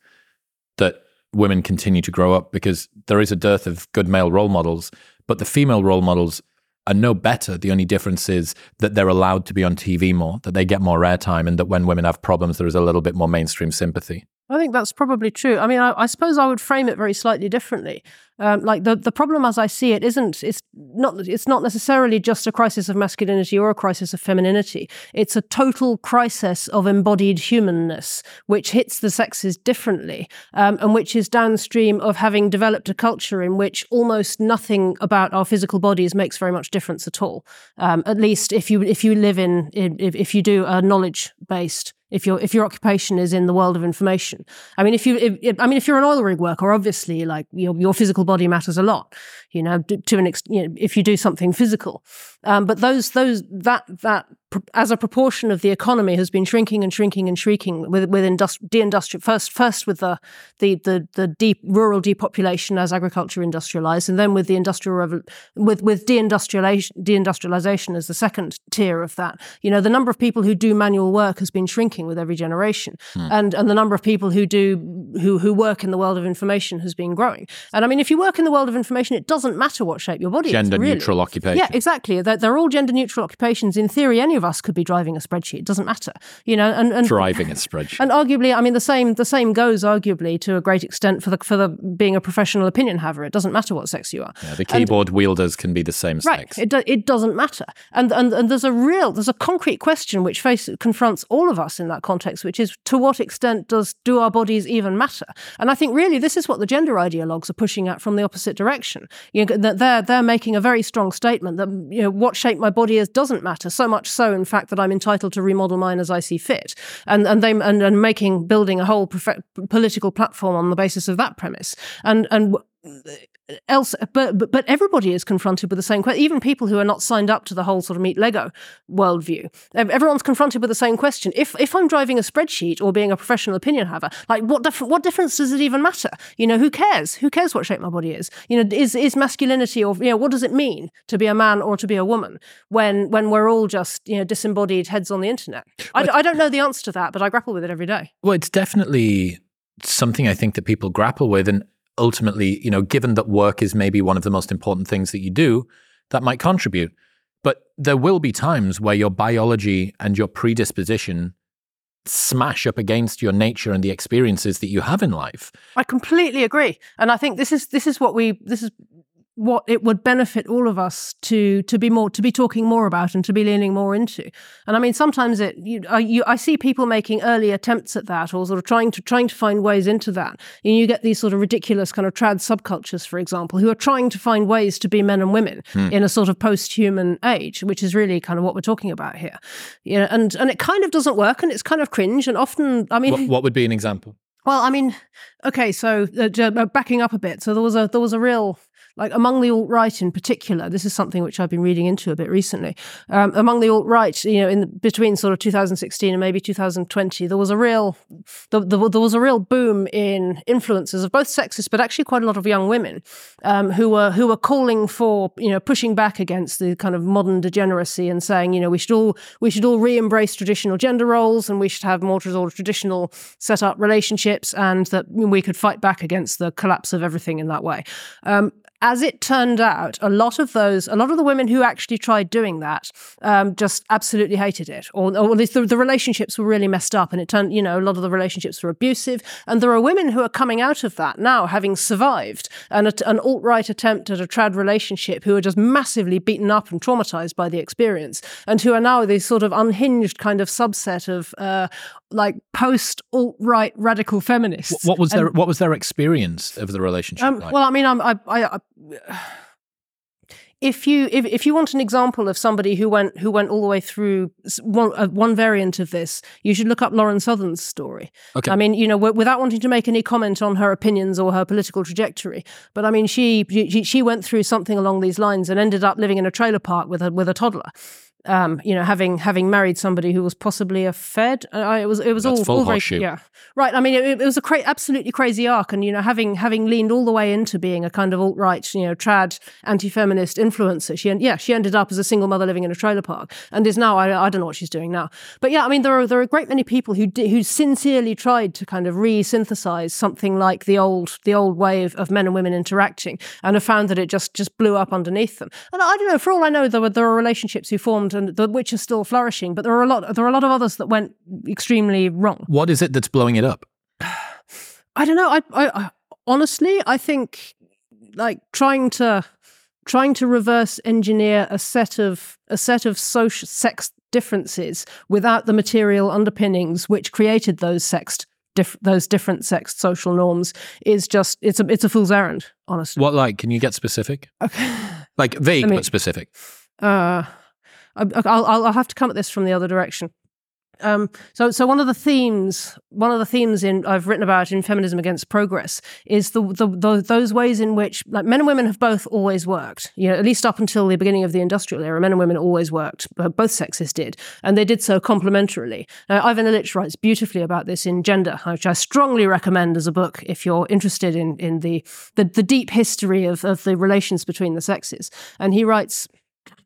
that women continue to grow up because there is a dearth of good male role models, but the female role models are no better. The only difference is that they're allowed to be on TV more, that they get more airtime, and that when women have problems, there is a little bit more mainstream sympathy. I think that's probably true. I mean, I, I, suppose I would frame it very slightly differently. Um, like the the problem, as I see it, isn't it's not it's not necessarily just a crisis of masculinity or a crisis of femininity. It's a total crisis of embodied humanness, which hits the sexes differently, um, and which is downstream of having developed a culture in which almost nothing about our physical bodies makes very much difference at all. Um, at least if you if you live in, if, if you do a knowledge based if your if your occupation is in the world of information. I mean, if you, if, I mean, if you're an oil rig worker, obviously, like your your physical body matters a lot. You know, to an extent, you know, if you do something physical, um, but those those that that as a proportion of the economy has been shrinking and shrinking and shrinking with with industri- deindustrial first first with the the the, the deep rural depopulation as agriculture industrialized and then with the industrial revo- with with deindustrialization deindustrialization as the second tier of that. You know the number of people who do manual work has been shrinking with every generation. Hmm. and and the number of people who do who who work in the world of information has been growing. And i mean if you work in the world of information it doesn't matter what shape your body gender is gender neutral occupation yeah exactly they're, they're all gender neutral occupations in theory any of of us could be driving a spreadsheet. It doesn't matter, you know. And, and driving a spreadsheet. And arguably, I mean, the same the same goes arguably to a great extent for the for the being a professional opinion haver. It doesn't matter what sex you are. Yeah, the keyboard and, wielders can be the same right, sex. It do, it doesn't matter. And, and and there's a real there's a concrete question which face confronts all of us in that context, which is to what extent does do our bodies even matter? And I think really this is what the gender ideologues are pushing at from the opposite direction. You know, that they're they're making a very strong statement that you know what shape my body is doesn't matter. So much so, in fact, that I'm entitled to remodel mine as I see fit, and and they and, and making building a whole prof- political platform on the basis of that premise, and and else but, but but everybody is confronted with the same question even people who are not signed up to the whole sort of Meat Lego worldview. Everyone's confronted with the same question. If if i'm driving a spreadsheet or being a professional opinion haver like what dif- what difference does it even matter? You know who cares? Who cares what shape my body is? You know is is masculinity or you know what does it mean to be a man or to be a woman when when we're all just you know disembodied heads on the internet? I, I don't know the answer to that but i grapple with it every day. Well it's definitely something i think that people grapple with and ultimately, you know, given that work is maybe one of the most important things that you do, that might contribute. But there will be times where your biology and your predisposition smash up against your nature and the experiences that you have in life. I completely agree. And I think this is this is what we this is what it would benefit all of us to to be more to be talking more about and to be leaning more into. And I mean, sometimes it you, I, you, I see people making early attempts at that, or sort of trying to trying to find ways into that. And you get these sort of ridiculous kind of trad subcultures, for example, who are trying to find ways to be men and women hmm. in a sort of post-human age, which is really kind of what we're talking about here. You know, and and it kind of doesn't work, and it's kind of cringe. And often, I mean, what, what would be an example? Well, I mean, okay, so uh, backing up a bit, so there was a there was a real like among the alt right in particular, this is something which I've been reading into a bit recently. Um, among the alt right, you know, in between sort of 2016 and maybe 2020, there was a real the, the, there was a real boom in influences of both sexes, but actually quite a lot of young women um, who were who were calling for you know pushing back against the kind of modern degeneracy and saying you know we should all we should all re-embrace traditional gender roles and we should have more traditional set up relationships and that we could fight back against the collapse of everything in that way. Um, as it turned out, a lot of those, a lot of the women who actually tried doing that, um, just absolutely hated it, or, or at least the, the, relationships were really messed up, and it turned, you know, a lot of the relationships were abusive. And there are women who are coming out of that now, having survived an, an alt right attempt at a trad relationship, who are just massively beaten up and traumatized by the experience, and who are now this sort of unhinged kind of subset of uh, like post alt right radical feminists. What was and, their What was their experience of the relationship? Um, like? Well, I mean, I'm, I, I if you if, if you want an example of somebody who went who went all the way through one uh, one variant of this, you should look up Lauren Southern's story. Okay. I mean, you know, w- without wanting to make any comment on her opinions or her political trajectory, but I mean, she she, she went through something along these lines and ended up living in a trailer park with a with a toddler um, you know, having having married somebody who was possibly a Fed. Uh, it was it was That's all, full all very yeah right. I mean, it, it was a cra- absolutely crazy arc, and you know, having having leaned all the way into being a kind of alt right, you know, trad anti feminist influencer. She yeah, she ended up as a single mother living in a trailer park, and is now I, I don't know what she's doing now, but yeah, I mean, there are there are a great many people who who sincerely tried to kind of re-synthesize something like the old the old way of, of men and women interacting, and have found that it just just blew up underneath them. And I don't know. For all I know, there were there are relationships who formed and the, which are still flourishing, but there are a lot there are a lot of others that went extremely wrong. What is it that's blowing it up? I don't know. I, I, I honestly, I think like trying to trying to reverse engineer a set of a set of social sex differences without the material underpinnings which created those sexed diff- those different sexed social norms is just it's a it's a fool's errand. Honestly, What like? Can you get specific? Okay. Like vague I mean- but specific. uh, I'll, I'll, have to come at this from the other direction. Um, so, so one of the themes, one of the themes in I've written about in feminism against progress is the, the, the those ways in which like men and women have both always worked. You know, at least up until the beginning of the industrial era, men and women always worked. Both sexes did, and they did so complementarily. Uh, Ivan Illich writes beautifully about this in Gender, which I strongly recommend as a book if you're interested in in the the, the deep history of, of the relations between the sexes. And he writes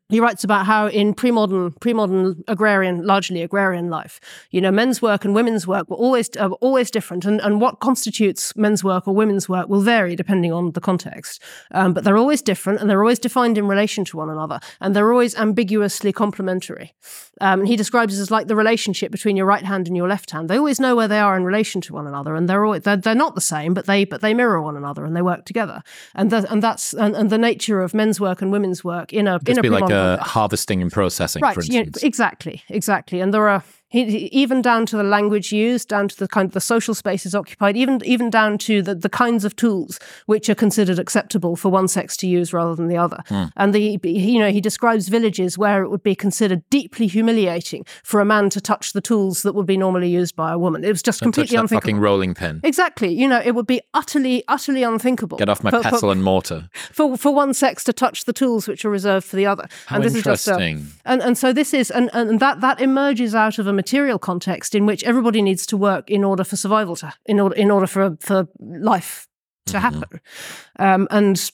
he writes about how in pre-modern pre-modern agrarian largely agrarian life you know men's work and women's work were always uh, always different and, and what constitutes men's work or women's work will vary depending on the context. Um, but they're always different and they're always defined in relation to one another and they're always ambiguously complementary. Um, and he describes it as like the relationship between your right hand and your left hand. They always know where they are in relation to one another and they're always, they're, they're not the same but they but they mirror one another and they work together. And that, and that's and, and the nature of men's work and women's work in a in a be like pre-modern uh, harvesting and processing, for Right, yeah, exactly, exactly. And there are he, even down to the language used, down to the kind of the social spaces occupied, even even down to the, the kinds of tools which are considered acceptable for one sex to use rather than the other. Hmm. And the he- you know he describes villages where it would be considered deeply humiliating for a man to touch the tools that would be normally used by a woman. It was just Don't touch completely that unthinkable. fucking rolling pin. Exactly, you know, it would be utterly, utterly unthinkable. Get off my for, for- pestle and mortar. for, for one sex to touch the tools which are reserved for the other. How and this is just uh, interesting. and and so this is and, and that that emerges out of a material context in which everybody needs to work in order for survival to in order in order for for life to Mhm. happen. Um, and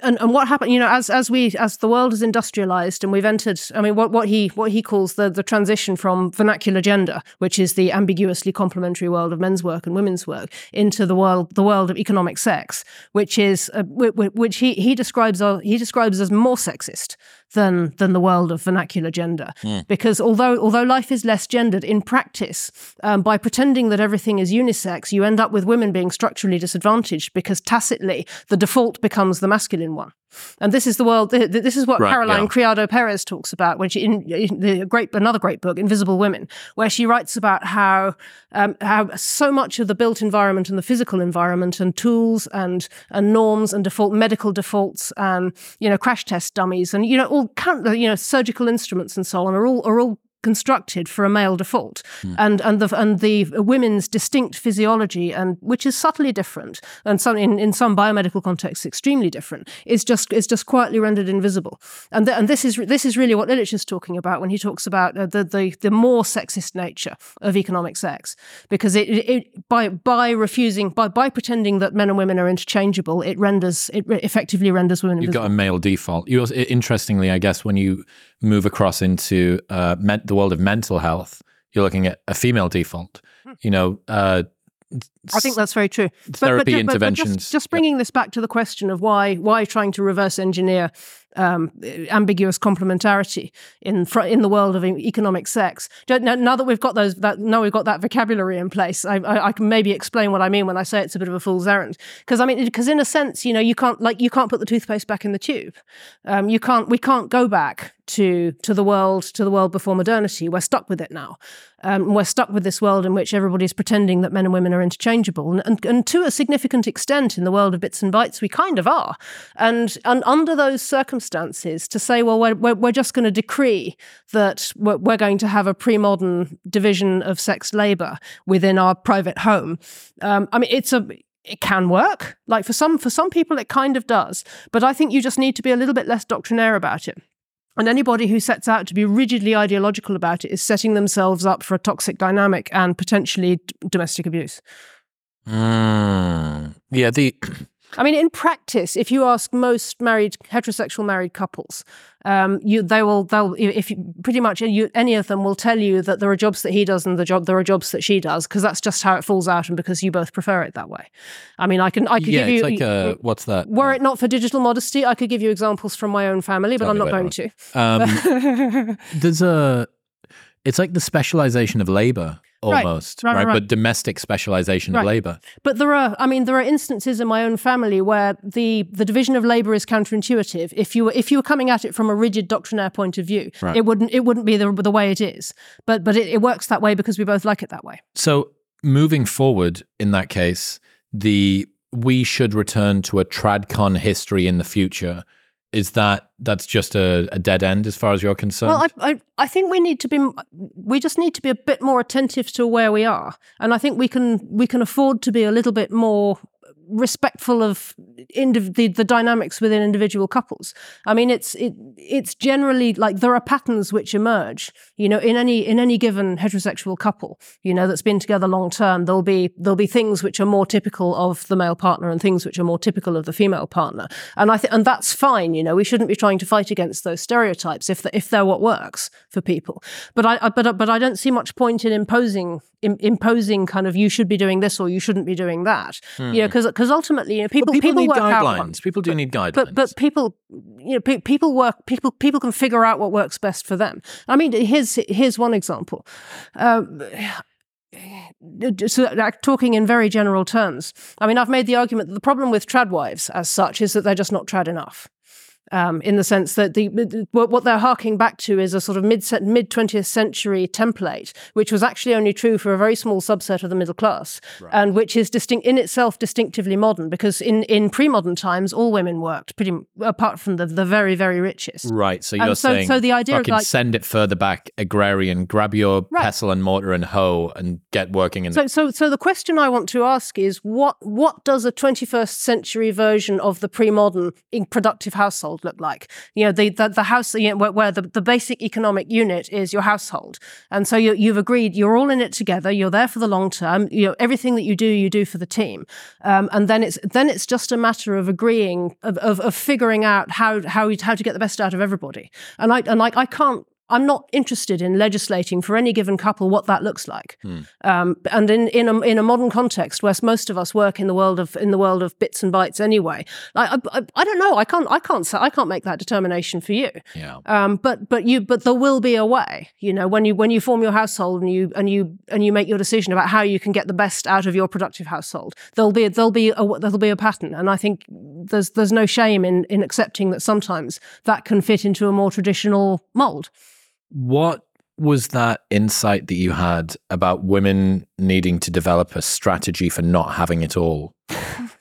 and and what happened you know as as we as the world has industrialized and we've entered i mean what what he what he calls the the transition from vernacular gender which is the ambiguously complementary world of men's work and women's work into the world the world of economic sex which is uh, whi- whi- which he he describes uh, he describes as more sexist than than the world of vernacular gender. Because although although life is less gendered in practice um, by pretending that everything is unisex you end up with women being structurally disadvantaged because tacitly the default becomes the masculine one and this is the world th- th- this is what Right, caroline yeah. criado perez talks about when she in, in the great another great book invisible women where she writes about how um, how so much of the built environment and the physical environment and tools and and norms and default medical defaults and you know crash test dummies and you know all you know surgical instruments and so on are all are all constructed for a male default and and the and the women's distinct physiology and which is subtly different and some in, in some biomedical contexts extremely different is just is just quietly rendered invisible and th- and this is this is really what Illich is talking about when he talks about uh, the, the the more sexist nature of economic sex because it, it, it by by refusing by by pretending that men and women are interchangeable it renders it re- effectively renders women You've invisible. got a male default. You also, interestingly, I guess, when you move across into uh, men- the world of mental health, you're looking at a female default. You know, uh, I think that's very true. But- but therapy but- but interventions. just, just bringing this back to the question of why why trying to reverse engineer um, ambiguous complementarity in fr- in the world of economic sex. Now, now that we've got those, that now we've got that vocabulary in place, I, I, I can maybe explain what I mean when I say it's a bit of a fool's errand. Because I mean, because in a sense, you know, you can't like you can't put the toothpaste back in the tube. Um, you can't. We can't go back to to the world to the world before modernity. We're stuck with it now. Um, we're stuck with this world in which everybody's pretending that men and women are interchangeable, and, and, and to a significant extent, in the world of bits and bytes, we kind of are. And and under those circumstances, to say, well, we're we're, we're just going to decree that we're, we're going to have a pre-modern division of sex labor within our private home. Um, I mean, it's a it can work. Like for some for some people, it kind of does. But I think you just need to be a little bit less doctrinaire about it. And anybody who sets out to be rigidly ideological about it is setting themselves up for a toxic dynamic and potentially d- domestic abuse. Mm. Yeah, the I mean, in practice, if you ask most married heterosexual married couples, um, you they will they'll if you, pretty much you, any of them will tell you that there are jobs that he does and the job there are jobs that she does because that's just how it falls out and because you both prefer it that way. I mean, I can I could yeah, give you it's like uh, what's that? were it not for digital modesty, I could give you examples from my own family, but Tell I'm not going to. Um, there's a it's like the specialization of labor Right, almost right, right, right. but domestic specialization Right. of labor But there are, I mean, there are instances in my own family where the the division of labor is counterintuitive. If you were if you were coming at it from a rigid doctrinaire point of view, Right. it wouldn't it wouldn't be the the way it is. But but it, it works that way because we both like it that way. so moving forward in that case the we should return to a tradcon history in the future is that that's just a, a dead end as far as you're concerned? Well, I, I I think we need to be we just need to be a bit more attentive to where we are, and I think we can we can afford to be a little bit more respectful of indiv- the, the dynamics within individual couples. I mean, it's it it's generally like there are patterns which emerge. You know, in any in any given heterosexual couple, you know, that's been together long term, there'll be there'll be things which are more typical of the male partner and things which are more typical of the female partner. And I think and that's fine. You know, we shouldn't be trying to fight against those stereotypes if the, if they're what works for people. But I, I but but I don't see much point in imposing im- imposing kind of you should be doing this or you shouldn't be doing that. Hmm. You know, because ultimately, you know, people Hmm. people, need work out guidelines. people do need guidelines. but but people you know pe- people work people people can figure out what works best for them. I mean here's here's one example. Um, so, like, talking in very general terms i mean i've made the argument that the problem with trad wives as such is that they're just not trad enough um, in the sense that the what what they're harking back to is a sort of mid mid twentieth century template, which was actually only true for a very small subset of the middle class, and which is distinct in itself distinctively modern because in in pre modern times all women worked pretty apart from the the very very richest. Right. So you're saying so the idea of, like- send it further back, agrarian, grab your Right. pestle and mortar and hoe and get working in So, so, so the question I want to ask is what what does a 21st century version of the pre-modern in- productive household look like? You know, the the, the house you know, where, where the, the basic economic unit is your household, and so you, you've agreed you're all in it together. You're there for the long term. You know, everything that you do, you do for the team, um, and then it's then it's just a matter of agreeing of, of, of figuring out how how how to get the best out of everybody. And I and like I can't. I'm not interested in legislating for any given couple what that looks like. Um, and in in a, in a modern context, where most of us work in the world of in the world of bits and bytes anyway, I, I, I don't know. I can't I can't say I can't make that determination for you. Yeah. Um, but but you but there will be a way. You know, when you when you form your household and you and you and you make your decision about how you can get the best out of your productive household, there'll be there'll be a, there'll be a pattern. And I think there's there's no shame in in accepting that sometimes that can fit into a more traditional mold. What was that insight that you had about women needing to develop a strategy for not having it all?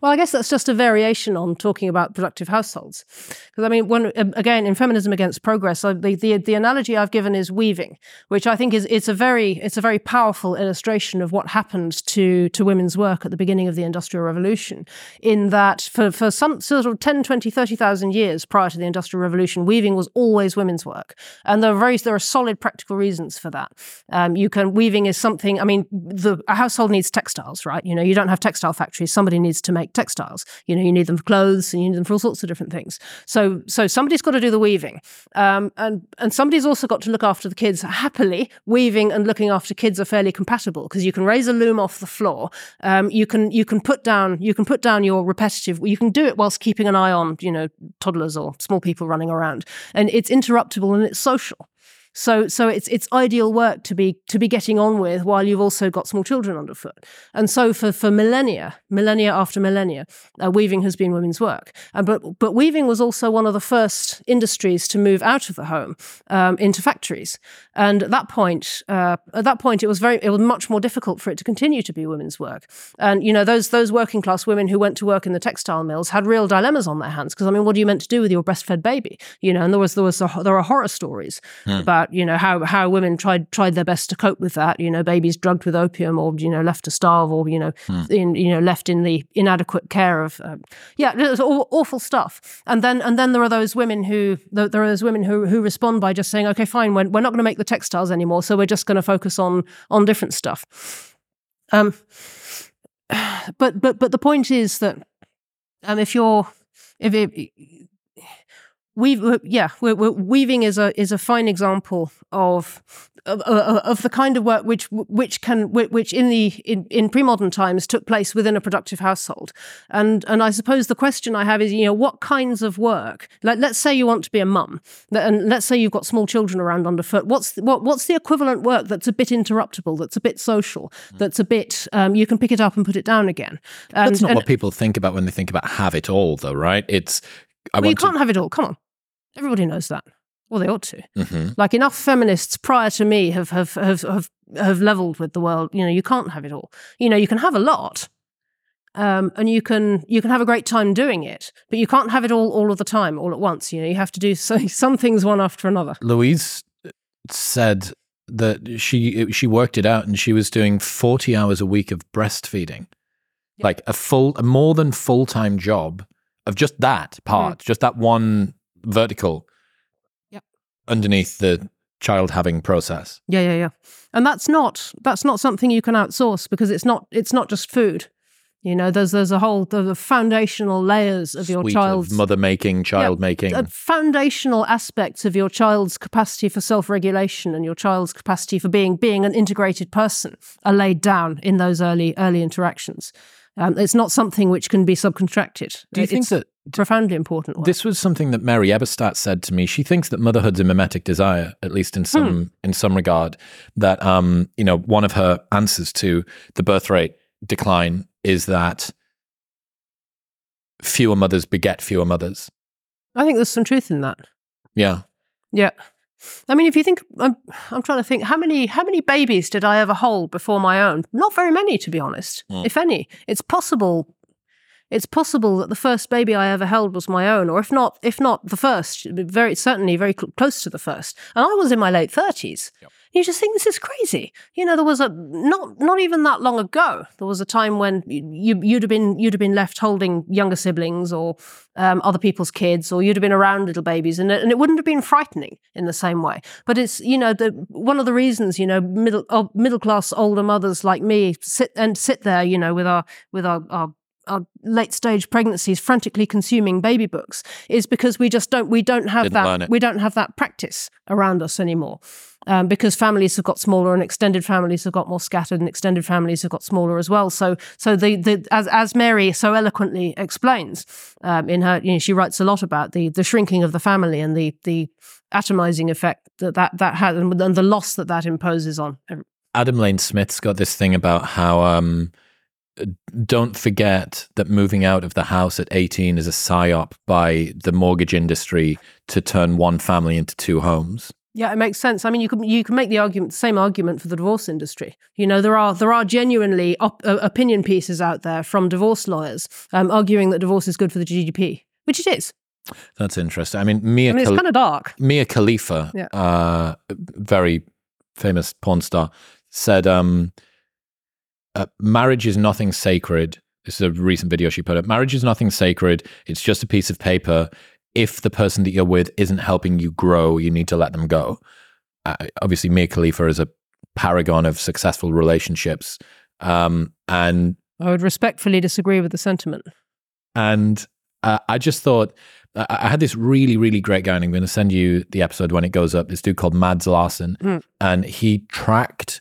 Well, I guess that's just a variation on talking about productive households. Because I mean, when um, again in feminism against progress, I, the, the the analogy I've given is weaving, which I think is it's a very it's a very powerful illustration of what happened to to women's work at the beginning of the industrial revolution. In that, for for some sort of 10, 20, 30,000 years prior to the industrial revolution, weaving was always women's work, and there are very there are solid practical reasons for that. Um, you can weaving is something. I mean, the a household needs textiles, right? You know, you don't have textile factories. Somebody needs to make textiles. You know, you need them for clothes and you need them for all sorts of different things. So, so somebody's got to do the weaving, um, and and somebody's also got to look after the kids. Happily, weaving and looking after kids are fairly compatible because you can raise a loom off the floor. Um, you can you can put down you can put down your repetitive. You can do it whilst keeping an eye on you know toddlers or small people running around, and it's interruptible and it's social. So so it's it's ideal work to be to be getting on with while you've also got small children underfoot. And so for for millennia, millennia after millennia, uh, weaving has been women's work. And but but weaving was also one of the first industries to move out of the home um, into factories. And at that point, uh, at that point, it was very it was much more difficult for it to continue to be women's work. And you know those those working class women who went to work in the textile mills had real dilemmas on their hands because I mean, what are you meant to do with your breastfed baby? You know, and there was there was a, there are horror stories about about you know how how women tried tried their best to cope with that. You know, babies drugged with opium, or you know, left to starve, or you know, in you know, left in the inadequate care of. Um, yeah, it's aw- awful stuff. And then and then there are those women who there there are those women who who respond by just saying, okay, fine, we're, we're not going to make the textiles anymore, so we're just going to focus on on different stuff. Um, but but but the point is that um, if you're if it, weave yeah we weaving is a is a fine example of of, uh, uh, of the kind of work which which can which in the in, in pre-modern times took place within a productive household. And and I suppose the question I have is you know what kinds of work like let's say you want to be a mum and let's say you've got small children around underfoot. What's what what's the equivalent work that's a bit interruptible that's a bit social hmm. that's a bit um, you can pick it up and put it down again? And, That's not and- what people think about when they think about have it all, though, right? It's I well, you can't have it all. Come on. Everybody knows that. Well, they ought to. to. Mhm. Like enough feminists prior to me have have have have, have leveled with the world. You know, you can't have it all. You know, you can have a lot, um, and you can you can have a great time doing it, but you can't have it all all of the time, all at once. You know, you have to do so, some things one after another. Louise said that she she worked it out and she was doing 40 hours a week of breastfeeding. Yeah. Like a full a more than full-time job of just that part, just that one vertical Yep. underneath the child having process. Yeah, yeah, yeah. And that's not that's not something you can outsource because it's not it's not just food. You know, there's there's a whole the foundational layers of your Suite child's of mother making, child making. uh, foundational aspects of your child's capacity for self-regulation and your child's capacity for being being an integrated person are laid down in those early early interactions. Um, it's not something which can be subcontracted. Do you think it's that profoundly important? Work. This was something that Mary Eberstadt said to me. She thinks that motherhood's a mimetic desire, at least in some in some regard. That um, you know, one of her answers to the birth rate decline is that fewer mothers beget fewer mothers. I think there's some truth in that. Yeah. Yeah. I mean, if you think, I'm, I'm trying to think, how many how many babies did I ever hold before my own? Not very many, to be honest, Mm. if any. It's possible. It's possible that the first baby I ever held was my own, or if not, if not the first, very certainly very cl- close to the first. And I was in my late thirties. You just think this is crazy. You know, there was a not not even that long ago. There was a time when you you'd have been you'd have been left holding younger siblings or um, other people's kids, or you'd have been around little babies, and it, and it wouldn't have been frightening in the same way. But it's you know the one of the reasons you know middle oh, middle class older mothers like me sit and sit there you know with our with our, our our late stage pregnancies frantically consuming baby books is because we just don't we don't have Didn't that we don't have that practice around us anymore um, because families have got smaller and extended families have got more scattered and extended families have got smaller as well. So so the, the as as Mary so eloquently explains um, in her you know she writes a lot about the the shrinking of the family and the the atomizing effect that that that has and the loss that that imposes on Adam Lane Smith's got this thing about how um, don't forget that moving out of the house at 18 is a psyop by the mortgage industry to turn one family into two homes. Yeah, it makes sense. I mean, you can you can make the argument, the same argument for the divorce industry. You know, there are there are genuinely op- uh, opinion pieces out there from divorce lawyers um, arguing that divorce is good for the GDP, which it is. That's interesting. I mean, Mia, I mean, it's Khal- kind of dark. Mia Khalifa, Yeah. uh, very famous porn star, said, um, uh, "Marriage is nothing sacred." This is a recent video she put up. Marriage is nothing sacred. It's just a piece of paper. If the person that you're with isn't helping you grow, you need to let them go. Uh, obviously, Mia Khalifa is a paragon of successful relationships, um, and I would respectfully disagree with the sentiment. and uh, I just thought I, I had this really, really great guy, and I'm going to send you the episode when it goes up. This dude called Mads Larsen, Mm. and he tracked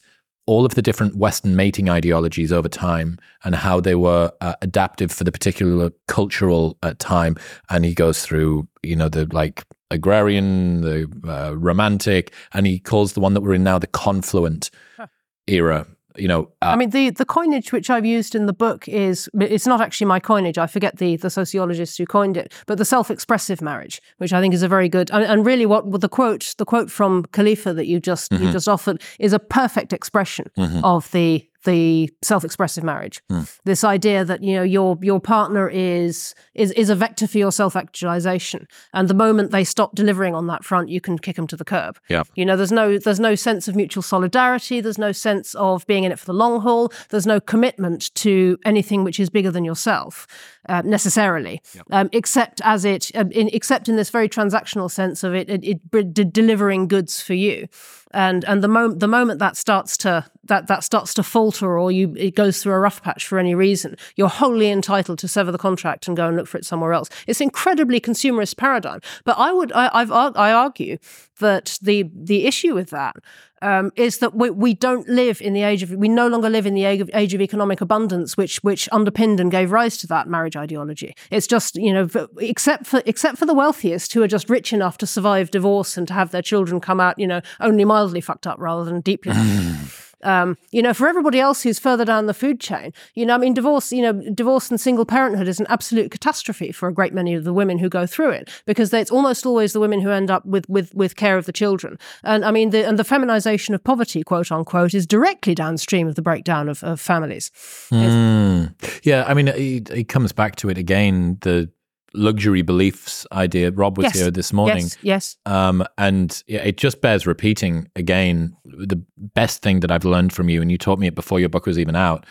all of the different Western mating ideologies over time and how they were uh, adaptive for the particular cultural uh, time. And he goes through, you know, the like agrarian, the uh, romantic, and he calls the one that we're in now the confluent Huh. era. You know, uh, I mean, the the coinage which I've used in the book is it's not actually my coinage. I forget the the sociologist who coined it, but the self-expressive marriage, which I think is a very good and, and really what the quote the quote from Khalifa that you just you Mhm. just offered is a perfect expression Mhm. of the the self-expressive marriage. This idea that you know your your partner is is is a vector for your self-actualization, and the moment they stop delivering on that front, you can kick them to the curb. Yeah. You know, there's no there's no sense of mutual solidarity. There's no sense of being in it for the long haul. There's no commitment to anything which is bigger than yourself uh, necessarily, um, except as it um, in, except in this very transactional sense of it, it, it d- delivering goods for you. And and the moment the moment that starts to that that starts to falter or you it goes through a rough patch for any reason, you're wholly entitled to sever the contract and go and look for it somewhere else. It's incredibly consumerist paradigm. But I would I, I've I argue that the the issue with that um, is that we, we don't live in the age of we no longer live in the age of, age of economic abundance, which which underpinned and gave rise to that marriage ideology. It's just you know except for except for the wealthiest who are just rich enough to survive divorce and to have their children come out you know only mildly fucked up rather than deeply. Um, you know, for everybody else who's further down the food chain, you know, I mean, divorce, you know, divorce and single parenthood is an absolute catastrophe for a great many of the women who go through it because it's almost always the women who end up with with with care of the children. And I mean, the and the feminization of poverty, quote unquote, is directly downstream of the breakdown of, of families. Mm. Yeah, I mean, it, it comes back to it again. The luxury beliefs idea. Rob was Yes. here this morning. Yes, yes. Um, and it just bears repeating again. The best thing that I've learned from you, and you taught me it before your book was even out,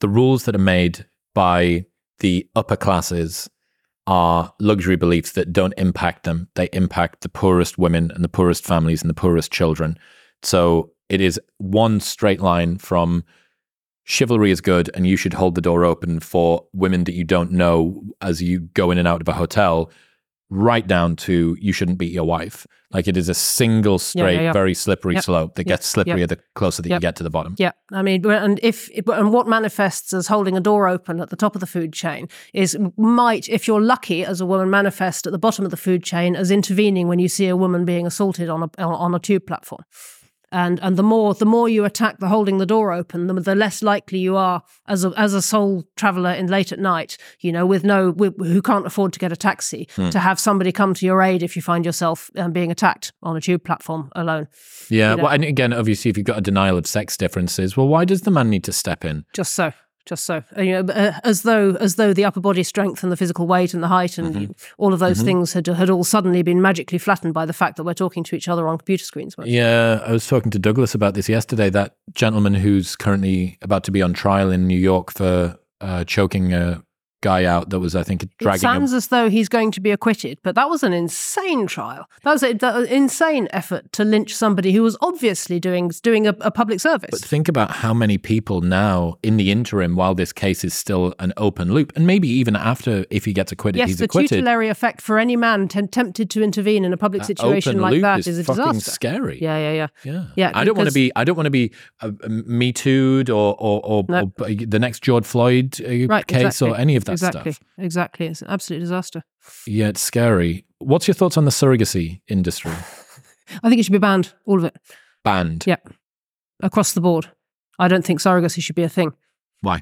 the rules that are made by the upper classes are luxury beliefs that don't impact them. They impact the poorest women and the poorest families and the poorest children. So it is one straight line from chivalry is good and you should hold the door open for women that you don't know as you go in and out of a hotel right down to you shouldn't beat your wife like it is a single straight yeah. very slippery Yep. slope that gets slipperier the closer that you get to the bottom Yeah, I mean, and if and what manifests as holding a door open at the top of the food chain is might, if you're lucky as a woman, manifest at the bottom of the food chain as intervening when you see a woman being assaulted on a on a tube platform. And and the more the more you attack the holding the door open, the, the less likely you are as a as a sole traveller in late at night, you know, with no with, who can't afford to get a taxi, to have somebody come to your aid if you find yourself um, being attacked on a tube platform alone. yeah you know. well and again obviously if you've got a denial of sex differences well why does the man need to step in just so just so Uh, you know uh, as though as though the upper body strength and the physical weight and the height and Mm-hmm. all of those things had had all suddenly been magically flattened by the fact that we're talking to each other on computer screens Yeah, I was talking to Douglas about this yesterday. That gentleman who's currently about to be on trial in New York for uh, choking a guy out that was, I think, it dragging him. sounds as though he's going to be acquitted but that was an insane trial that was a- that was an insane effort to lynch somebody who was obviously doing doing a, a public service But think about how many people now, in the interim, while this case is still an open loop, and maybe even after, if he gets acquitted, yes he's the acquitted. tutelary effect for any man t- tempted to intervene in a public That situation like that is, is a fucking disaster scary. yeah yeah yeah Yeah, Yeah, I don't want to be. I don't want to be uh, me too'd or or, or, No. or the next George Floyd uh, right case exactly. or any of that exactly stuff. exactly it's an absolute disaster Yeah, it's scary. What's your thoughts on the surrogacy industry? I think it should be banned, all of it, Banned. Yeah. across the board. I don't think surrogacy should be a thing. Why?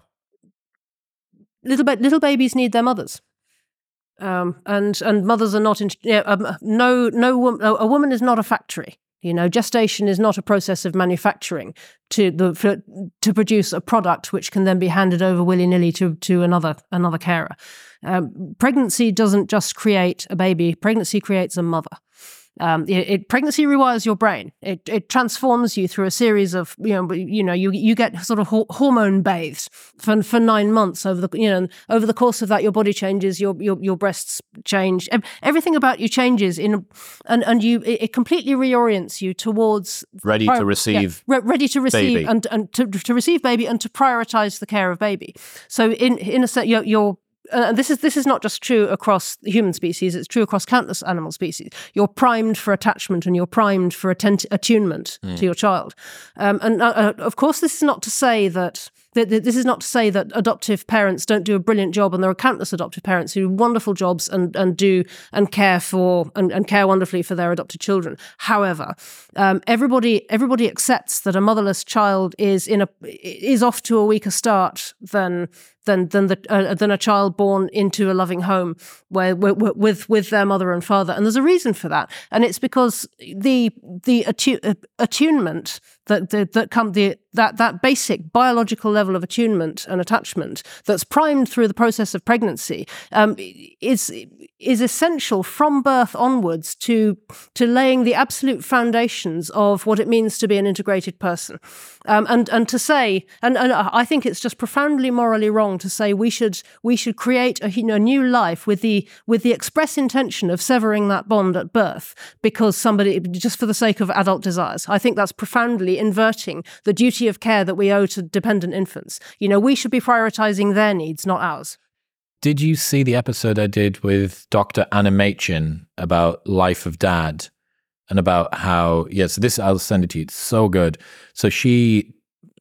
Little ba- little babies need their mothers, um, and and mothers are not in. Yeah, um, no, no, a a woman is not a factory. You know, gestation is not a process of manufacturing to the for, to produce a product which can then be handed over willy nilly to to another another carer. Um, pregnancy doesn't just create a baby. Pregnancy creates a mother. Um, it, it pregnancy rewires your brain. It it transforms you through a series of you know you know you you get sort of hor- hormone bathes for for nine months over the you know over the course of that your body changes your your your breasts change everything about you changes in and and you it, it completely reorients you towards Ready pri- to receive. yeah, re- ready to receive baby. and and to, to receive baby and to prioritize the care of baby. So in in a sense, you're. you're uh, this is this is not just true across human species; it's true across countless animal species. You're primed for attachment, and you're primed for atten- attunement to your child. Um, and uh, uh, of course, this is not to say that th- th- this is not to say that adoptive parents don't do a brilliant job, and there are countless adoptive parents who do wonderful jobs and and do and care for and, and care wonderfully for their adopted children. However, um, everybody everybody accepts that a motherless child is in a is off to a weaker start than than than the uh, than a child born into a loving home where, where, with with their mother and father. And there's a reason for that, and it's because the the attu- uh, attunement that that, that come the that that basic biological level of attunement and attachment that's primed through the process of pregnancy um, is is essential from birth onwards to to laying the absolute foundations of what it means to be an integrated person, um, and and to say and, and I think it's just profoundly morally wrong to say we should we should create a, you know, a new life with the with the express intention of severing that bond at birth because somebody just for the sake of adult desires. I think that's profoundly inverting the duty of care that we owe to dependent infants. You know, we should be prioritizing their needs, not ours. Did you see the episode I did with Dr. Anna Machin about Life of Dad and about how, yeah, so this, I'll send it to you. It's so good. So she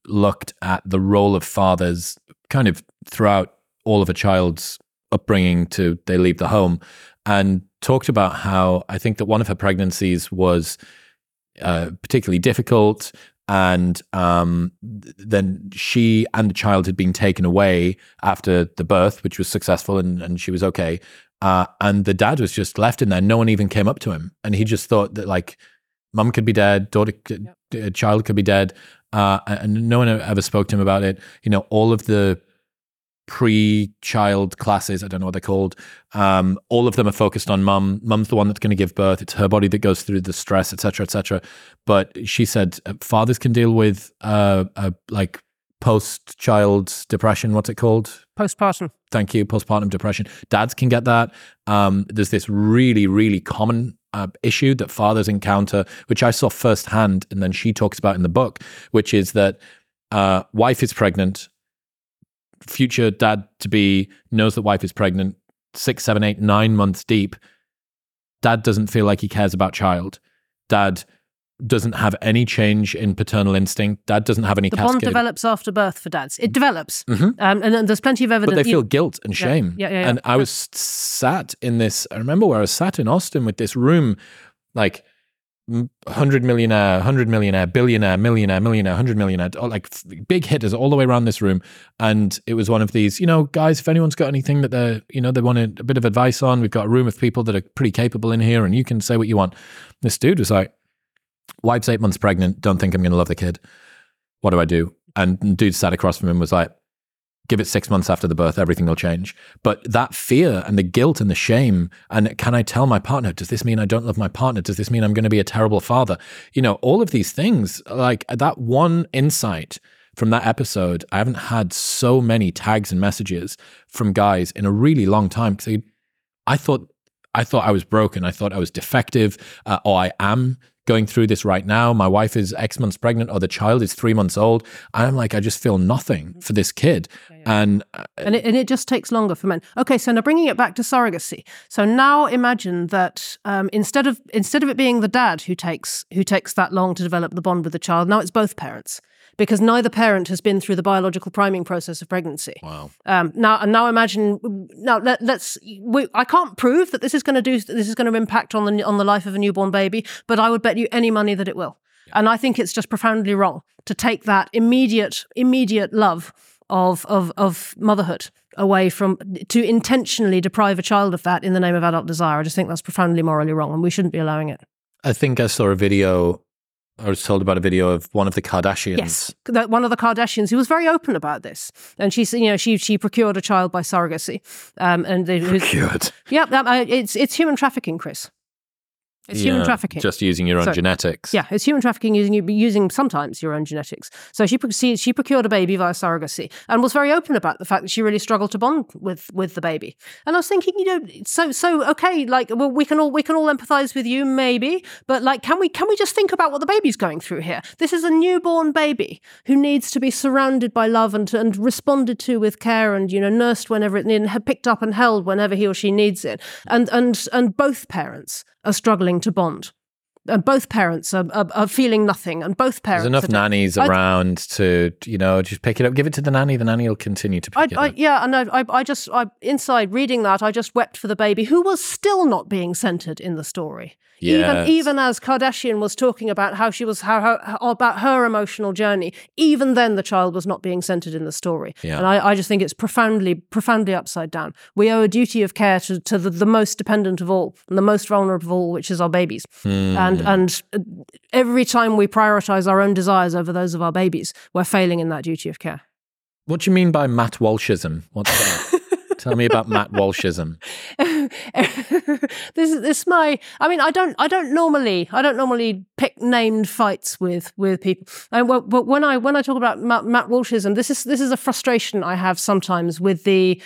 looked at the role of fathers kind of throughout all of a child's upbringing to they leave the home and talked about how I think that one of her pregnancies was uh, particularly difficult and um, then she and the child had been taken away after the birth, which was successful, and, and she was okay. Uh, and the dad was just left in there. No one even came up to him, and he just thought that like, mum could be dead, daughter, yep. child could be dead, uh, and no one ever spoke to him about it. You know, all of the pre-child classes i don't know what they're called um, all of them are focused on mum. Mum's the one that's going to give birth. It's her body that goes through the stress etc etc but she said uh, fathers can deal with uh, uh, like post-child depression what's it called? Postpartum. Thank you postpartum depression. Dads can get that. Um, there's this really really common uh, issue that fathers encounter which i saw firsthand and then she talks about in the book which is that uh, wife is pregnant future dad to be knows that wife is pregnant, six, seven, eight, nine months deep. Dad doesn't feel like he cares about child. Dad doesn't have any change in paternal instinct. Dad doesn't have any. The cascade. bond develops after birth for dads. It develops, mm-hmm. um, and, and, there's plenty of evidence. But they feel guilt and shame. Yeah, yeah, yeah. And I was sat in this. I remember where I was sat in Austin with this room, like hundred millionaire, hundred millionaire, billionaire, millionaire, millionaire, hundred millionaire, like big hitters all the way around this room. And it was one of these, you know, guys. If anyone's got anything that they, you know, they want a, a bit of advice on, we've got a room of people that are pretty capable in here, and you can say what you want. This dude was like, "Wife's eight months pregnant. Don't think I'm going to love the kid. What do I do?" And dude sat across from him was like, give it six months after the birth, everything will change. But that fear and the guilt and the shame, and can I tell my partner, does this mean I don't love my partner? Does this mean I'm going to be a terrible father? You know, all of these things, like that one insight from that episode, I haven't had so many tags and messages from guys in a really long time. Because I thought, I thought I was broken. I thought I was defective, uh, or I am going through this right now. My wife is X months pregnant, or the child is three months old. I'm like, I just feel nothing mm-hmm. for this kid. Yeah, yeah. And, uh, and, it, and it just takes longer for men. Okay, so now bringing it back to surrogacy. So now imagine that um, instead of instead of it being the dad who takes who takes that long to develop the bond with the child, now it's both parents because neither parent has been through the biological priming process of pregnancy. Wow. Um, now, and now imagine. Now let, us I can't prove that this is going to do. This is going to impact on the on the life of a newborn baby, but I would bet you any money that it will. And I think it's just profoundly wrong to take that immediate immediate love of of of motherhood away from to intentionally deprive a child of that in the name of adult desire. I just think that's profoundly morally wrong, and we shouldn't be allowing it. I think I saw a video I was told about a video of one of the Kardashians. Yes, one of the Kardashians who was very open about this, and she, you know, she she procured a child by surrogacy, um, and they, procured. Yeah, uh, it's it's human trafficking, Chris. It's yeah, human trafficking. Just using your own so, genetics. Yeah, it's human trafficking using using sometimes your own genetics. So she she, she procured a baby via surrogacy and was very open about the fact that she really struggled to bond with with the baby. And I was thinking, you know, so so okay, like well, we can all we can all empathize with you maybe, but like can we can we just think about what the baby's going through here? This is a newborn baby who needs to be surrounded by love and and responded to with care and you know nursed whenever it needed, picked up and held whenever he or she needs it. And and and both parents are struggling to bond and both parents are, are, are feeling nothing, and both parents. There's enough nannies I- around to, you know, just pick it up, give it to the nanny. The nanny will continue to pick I, it I, up. yeah, and I, I, I just, I, inside reading that, I just wept for the baby who was still not being centered in the story. Yes. Even, even as Kardashian was talking about how she was, how, how, how- about her emotional journey, even then the child was not being centered in the story. Yeah. And I, I just think it's profoundly, profoundly upside down. We owe a duty of care to, to the, the most dependent of all and the most vulnerable of all, which is our babies. Hmm. And, and uh, every time we prioritize our own desires over those of our babies, we're failing in that duty of care. What do you mean by Matt Walshism? What's that? Tell me about Matt Walshism. this is this my I mean I don't I don't normally I don't normally pick named fights with with people. And well, but when I when I talk about Matt, Matt Walshism, this is this is a frustration I have sometimes with the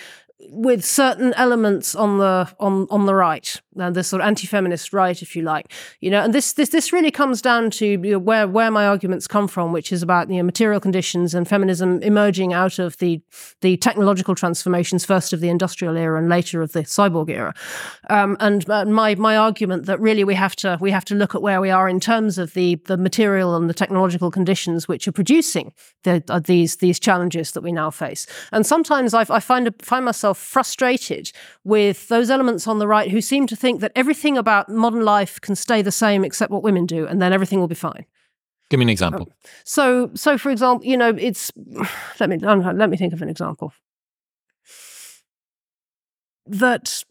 with certain elements on the on on the right, uh, the sort of anti-feminist right, if you like, you know, and this this this really comes down to you know, where where my arguments come from, which is about you know material conditions and feminism emerging out of the the technological transformations, first of the industrial era and later of the cyborg era, um, and uh, my my argument that really we have to we have to look at where we are in terms of the the material and the technological conditions which are producing the, uh, these these challenges that we now face, and sometimes I, I find find myself frustrated with those elements on the right who seem to think that everything about modern life can stay the same except what women do, and then everything will be fine. Give me an example. Um, so, so for example, you know, it's let me let me think of an example that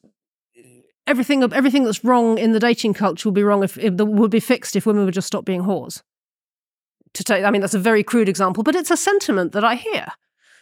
everything everything that's wrong in the dating culture would be wrong if, if would be fixed if women would just stop being whores. To take, I mean, that's a very crude example, but it's a sentiment that I hear.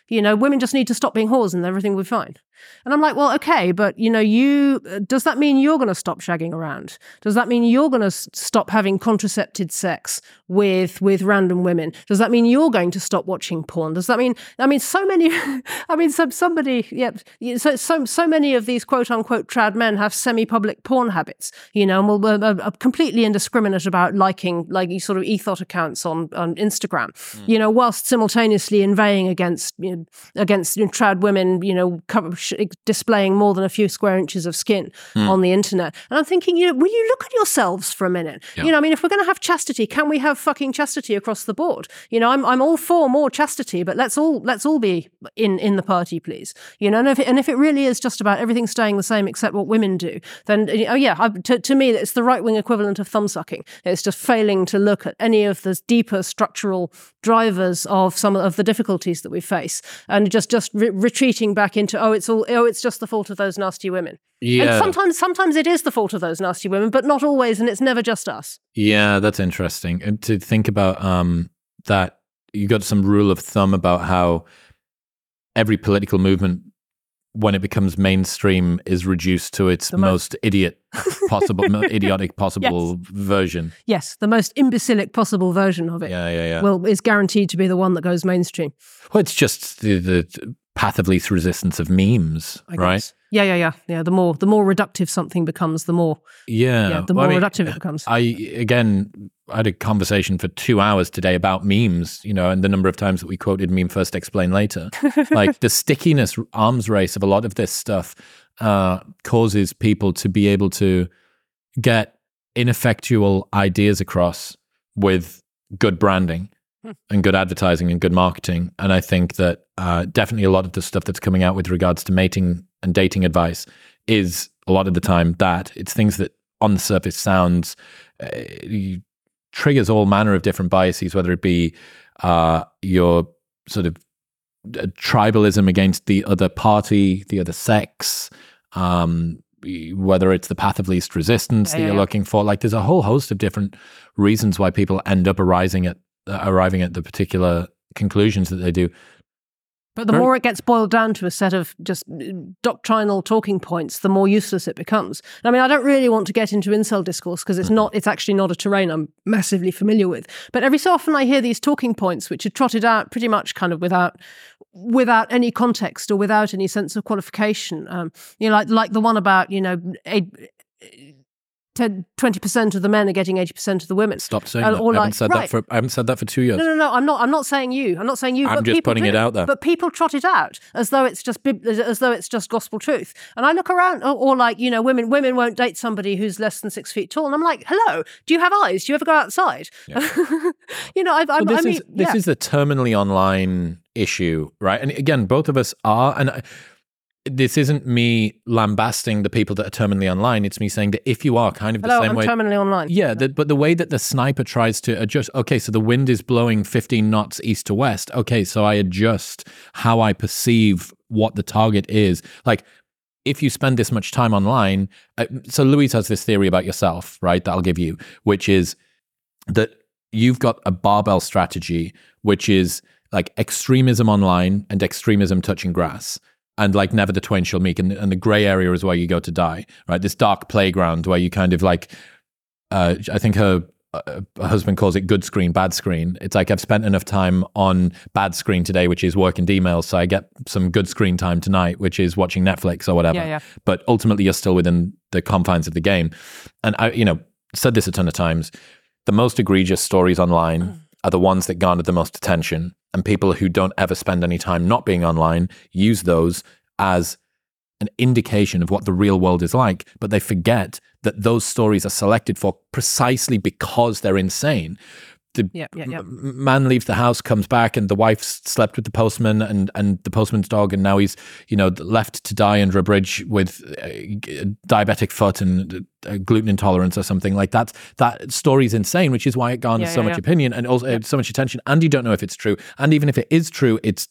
You know, women just need to stop being whores and everything will be fine. And I'm like, well, okay, but you know, you uh, does that mean you're going to stop shagging around? Does that mean you're going to stop having contracepted sex with with random women? Does that mean you're going to stop watching porn? Does that mean I mean so many I mean some somebody yeah so so so many of these quote unquote trad men have semi-public porn habits, you know, and will are, are completely indiscriminate about liking like sort of ethot accounts on on Instagram, mm. you know, whilst simultaneously inveighing against you know, against you know, trad women, you know, cover, sh- displaying more than a few square inches of skin hmm. on the internet. And I'm thinking, you know, will you look at yourselves for a minute? Yeah. You know, I mean, if we're going to have chastity, can we have fucking chastity across the board? You know, I'm I'm all for more chastity, but let's all let's all be in in the party, please. You know, and if it, and if it really is just about everything staying the same except what women do, then oh yeah, I, to to me, it's the right wing equivalent of thumb sucking. It's just failing to look at any of the deeper structural drivers of some of the difficulties that we face, and just just re- retreating back into oh, it's all oh, it's just the fault of those nasty women. And Yeah. sometimes sometimes it is the fault of those nasty women, but not always, and it's never just us. Yeah, that's interesting. And to think about um, that, you got some rule of thumb about how every political movement, when it becomes mainstream, is reduced to its most- most idiot possible, idiotic possible version. Yes, the most imbecilic possible version of it. Yeah, yeah, yeah. Well, is guaranteed to be the one that goes mainstream. Well, it's just the, the path of least resistance of memes, I right? guess. Yeah, yeah, yeah, yeah. The more the more reductive something becomes, the more Yeah. yeah, the Well, more I mean, reductive it becomes. I again I had a conversation for two hours today about memes, you know, and the number of times that we quoted meme first, explain later. like the stickiness arms race of a lot of this stuff uh, causes people to be able to get ineffectual ideas across with good branding Hmm. and good advertising and good marketing. And I think that uh, definitely a lot of the stuff that's coming out with regards to mating and dating advice is a lot of the time that it's things that on the surface sounds uh, triggers all manner of different biases, whether it be uh, your sort of uh, tribalism against the other party, the other sex, um, whether it's the path of least resistance Yeah, that you're yeah. looking for. Like, there's a whole host of different reasons why people end up arising at uh, arriving at the particular conclusions that they do. But the more it gets boiled down to a set of just uh, doctrinal talking points, the more useless it becomes. I mean, I don't really want to get into incel discourse because it's not, it's actually not a terrain I'm massively familiar with. But every so often I hear these talking points which are trotted out pretty much kind of without without any context or without any sense of qualification. Um, you know, like like the one about you know a, 10, 20% of the men are getting 80% of the women. Stop saying And- that. I haven't like- said right. that for I haven't said that for two years. No, no, no. I'm not. I'm not saying you. I'm not saying you. I'm but just putting do it out there. But people trot it out as though it's just as though it's just gospel truth. And I look around, or, or like you know, women women won't date somebody who's less than six feet tall. And I'm like, hello, do you have eyes? Do you ever go outside? you know, I've, I, Well, I this mean, is this yeah. is the terminally online issue, right? And again, both of us are, and I, this isn't me lambasting the people that are terminally online. It's me saying that if you are kind of the hello. same I'm way, terminally online. yeah, the, but the way that the sniper tries to adjust, okay, so the wind is blowing 15 knots east to west. Okay, so I adjust how I perceive what the target is. Like, if you spend this much time online, uh, so Louise has this theory about yourself, right? That I'll give you, which is that you've got a barbell strategy, which is like extremism online and extremism touching grass. And like never the twain shall meet, and, and the gray area is where you go to die, right? This dark playground where you kind of like uh, I think her, uh, her husband calls it good screen, bad screen. It's like I've spent enough time on bad screen today, which is work and emails, so I get some good screen time tonight, which is watching Netflix or whatever. Yeah, yeah. But ultimately, you're still within the confines of the game. And I, you know, said this a ton of times. The most egregious stories online are the ones that garnered the most attention, and people who don't ever spend any time not being online use those as an indication of what the real world is like, but they forget that those stories are selected for precisely because they're insane. The Yeah, yeah, yeah. m- man leaves the house, comes back, and the wife slept with the postman and, and the postman's dog, and now he's you know left to die under a bridge with a diabetic foot and uh, gluten intolerance or something like that. That story's insane, which is why it garners so much opinion and also uh, so much attention. And you don't know if it's true, and even if it is true, it's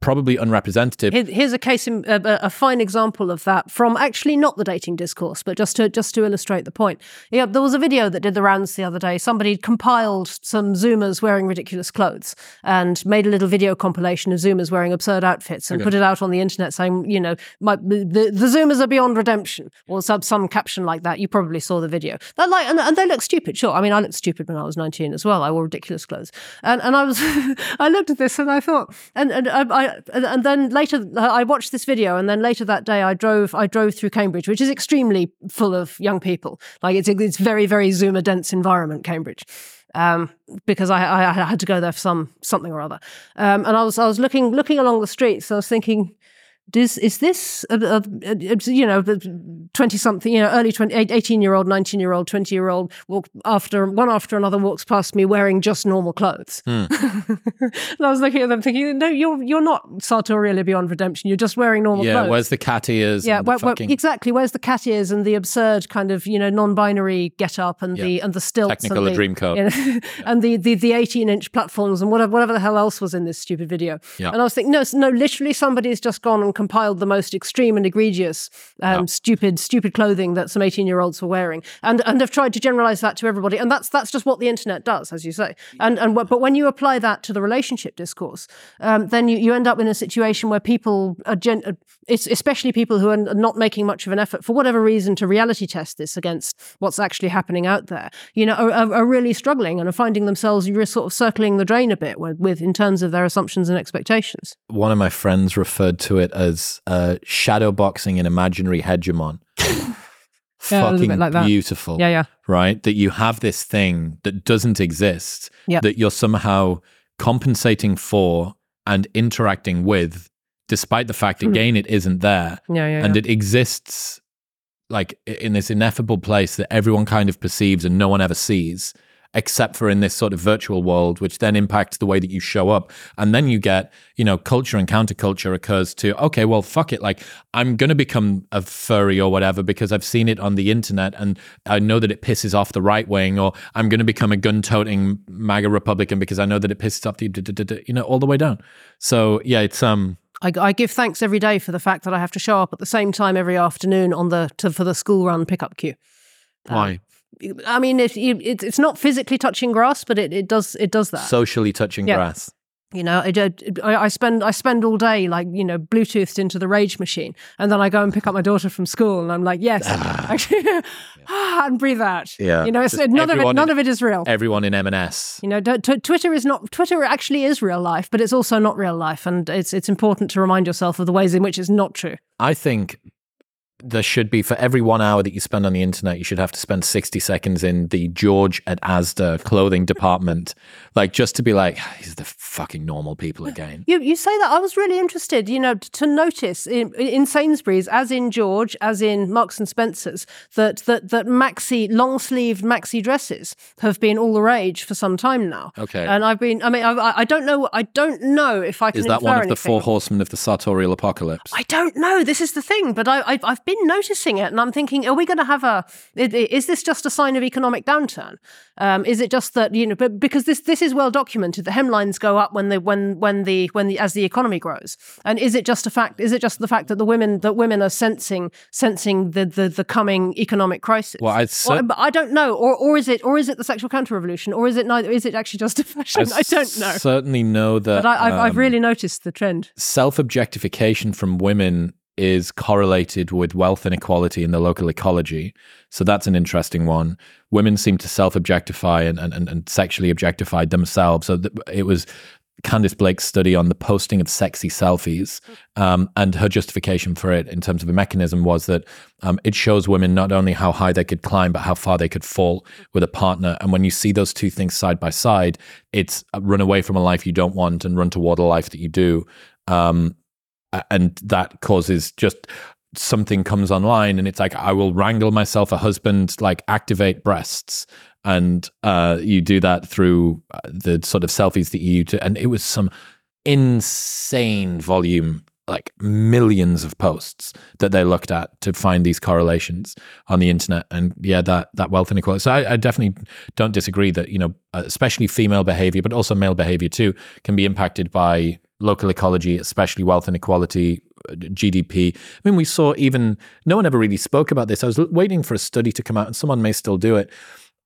probably unrepresentative. Here's a case, in, a, a fine example of that from actually not the dating discourse, but just to just to illustrate the point. Yeah, there was a video that did the rounds the other day. Somebody compiled some Zoomers wearing ridiculous clothes and made a little video compilation of Zoomers wearing absurd outfits and put it out on the internet, saying, you know, my, the the Zoomers are beyond redemption, or some some caption like that. You probably saw the video. That like, and, and they look stupid. Sure, I mean, I looked stupid when I was 19 as well. I wore ridiculous clothes, and and I was, I looked at this and I thought, and and I, I and, then later I watched this video, and then later that day I drove I drove through Cambridge, which is extremely full of young people. Like it's it's very very Zoomer dense environment, Cambridge. Um, because I, I, had to go there for some something or other, um, and I was I was looking looking along the streets. I was thinking, does is this a, you know twenty something you know early 20, 18 year old nineteen year old twenty year old walk after one after another walks past me wearing just normal clothes hmm. and I was looking at them thinking no you're you're not sartorially beyond redemption you're just wearing normal yeah, clothes Yeah, where's the cat ears? yeah, where, where- fucking exactly. Where's the cat ears and the absurd kind of you know non-binary get up and the and the stilts Technicolor and the, dream coat. you know, and the the the eighteen inch platforms and whatever whatever the hell else was in this stupid video. Yeah. And I was thinking, no, no, literally somebody's just gone and compiled the most extreme and egregious, um, stupid stupid clothing that some eighteen year olds were wearing, and and have tried to generalize that to everybody. And that's that's just what the internet does, as you say. And and but when you apply that to the relationship discourse, um, then you, you end up in a situation where people are gen- uh, it's especially people who are not making much of an effort for whatever reason to reality test this against what's actually happening out there. You know, are, are, are really struggling and are finding themselves you're sort of circling the drain a bit with, with in terms of their assumptions and expectations. one of my friends referred to it as uh, shadow boxing an imaginary hegemon. Yeah, Fucking like that. beautiful. Yeah, yeah. Right? That you have this thing that doesn't exist, Yep. that you're somehow compensating for and interacting with, despite the fact, Hmm. again, it isn't there. Yeah, yeah. And it exists like in this ineffable place that everyone kind of perceives and no one ever sees except for in this sort of virtual world which then impacts the way that you show up. And then you get you know culture and counterculture occurs to okay well fuck it. Like i'm going to become a furry or whatever because i've seen it on the internet and i know that it pisses off the right wing or i'm going to become a gun-toting maga republican because i know that it pisses off the you know all the way down. So yeah it's um I, I give thanks every day for the fact that I have to show up at the same time every afternoon on the to, for the school run pickup queue. why I mean, it, it, it's not physically touching grass, but it, it does it does that. socially touching Yeah. grass You know, I, I I spend I spend all day like you know Bluetoothed into the rage machine, and then I go and pick up my daughter from school, and I'm like, yes, ah, and breathe out. Yeah. you know, it's, Just none of it none in- of it is real. everyone in m&s You know, t- Twitter is not Twitter actually is real life, but it's also not real life, and it's it's important to remind yourself of the ways in which it's not true. I think there should be for every one hour that you spend on the internet, you should have to spend 60 seconds in the George at Asda clothing department. Like just to be like, these are the fucking normal people again. You, you say that I was really interested, you know, to notice in, in Sainsbury's, as in George, as in Marks and Spencer's, that that that maxi long sleeved maxi dresses have been all the rage for some time now. Okay. and I've been, I mean, I, I don't know, I don't know if I can. Is that one of the four horsemen of the sartorial apocalypse? I don't know. This is the thing, but I, I've, I've been noticing it, and I'm thinking, are we going to have a? Is this just a sign of economic downturn? Um, is it just that you know? But because this this is well documented, the hemlines go up when the when when the when the as the economy grows, and is it just a fact? Is it just the fact that the women that women are sensing sensing the the, the coming economic crisis? Well, cer- I don't know, or or is it or is it the sexual counter revolution, or is it neither? Is it actually just a fashion? I, don't know. certainly know that. But I, I've, I've um, really noticed the trend. self objectification from women is correlated with wealth inequality in the local ecology. So that's an interesting one. Women seem to self objectify and, and, and- sexually objectify themselves. So th- it was Khandis Blake's study on the posting of sexy selfies. Um, and her justification for it in terms of a mechanism was that um, it shows women not only how high they could climb, but how far they could fall with a partner. And when you see those two things side by side, it's uh, run away from a life you don't want and run toward a life that you do. Um, and that causes just something comes online and it's like i will wrangle myself a husband like activate breasts. And uh you do that through uh, the sort of selfies that you do and it was some insane volume like millions of posts that they looked at to find these correlations on the internet. And yeah that that wealth inequality. So I, I definitely don't disagree that you know uh, especially female behavior but also male behavior too can be impacted by local ecology especially wealth inequality uh, gdp i mean we saw even no one ever really spoke about this i was waiting for a study to come out and someone may still do it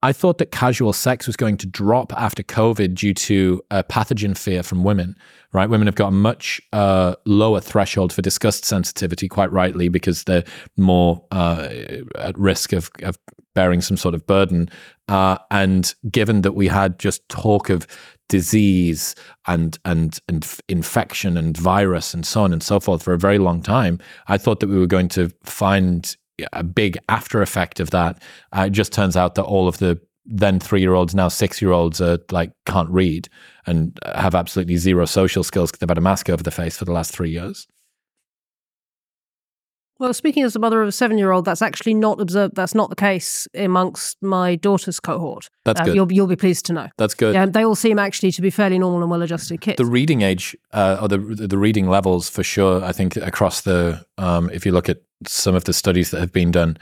I thought that casual sex was going to drop after COVID due to a pathogen fear from women, right? Women have got a much uh, lower threshold for disgust sensitivity, quite rightly, because they're more uh, at risk of, of bearing some sort of burden. Uh, and given that we had just talk of disease and, and, and infection and virus and so on and so forth for a very long time, I thought that we were going to find a big after effect of that. Uh, it just turns out that all of the then three year olds, now six year olds, are like can't read and have absolutely zero social skills because they've had a mask over their face for the last three years. Well, speaking as the mother of a seven-year-old, that's actually not observed. That's not the case amongst my daughter's cohort. That's Uh, good. You'll you'll be pleased to know. That's good. Yeah, they all seem actually to be fairly normal and well-adjusted kids. The reading age uh, or the the reading levels for sure. I think across the um, if you look at some of the studies that have been done,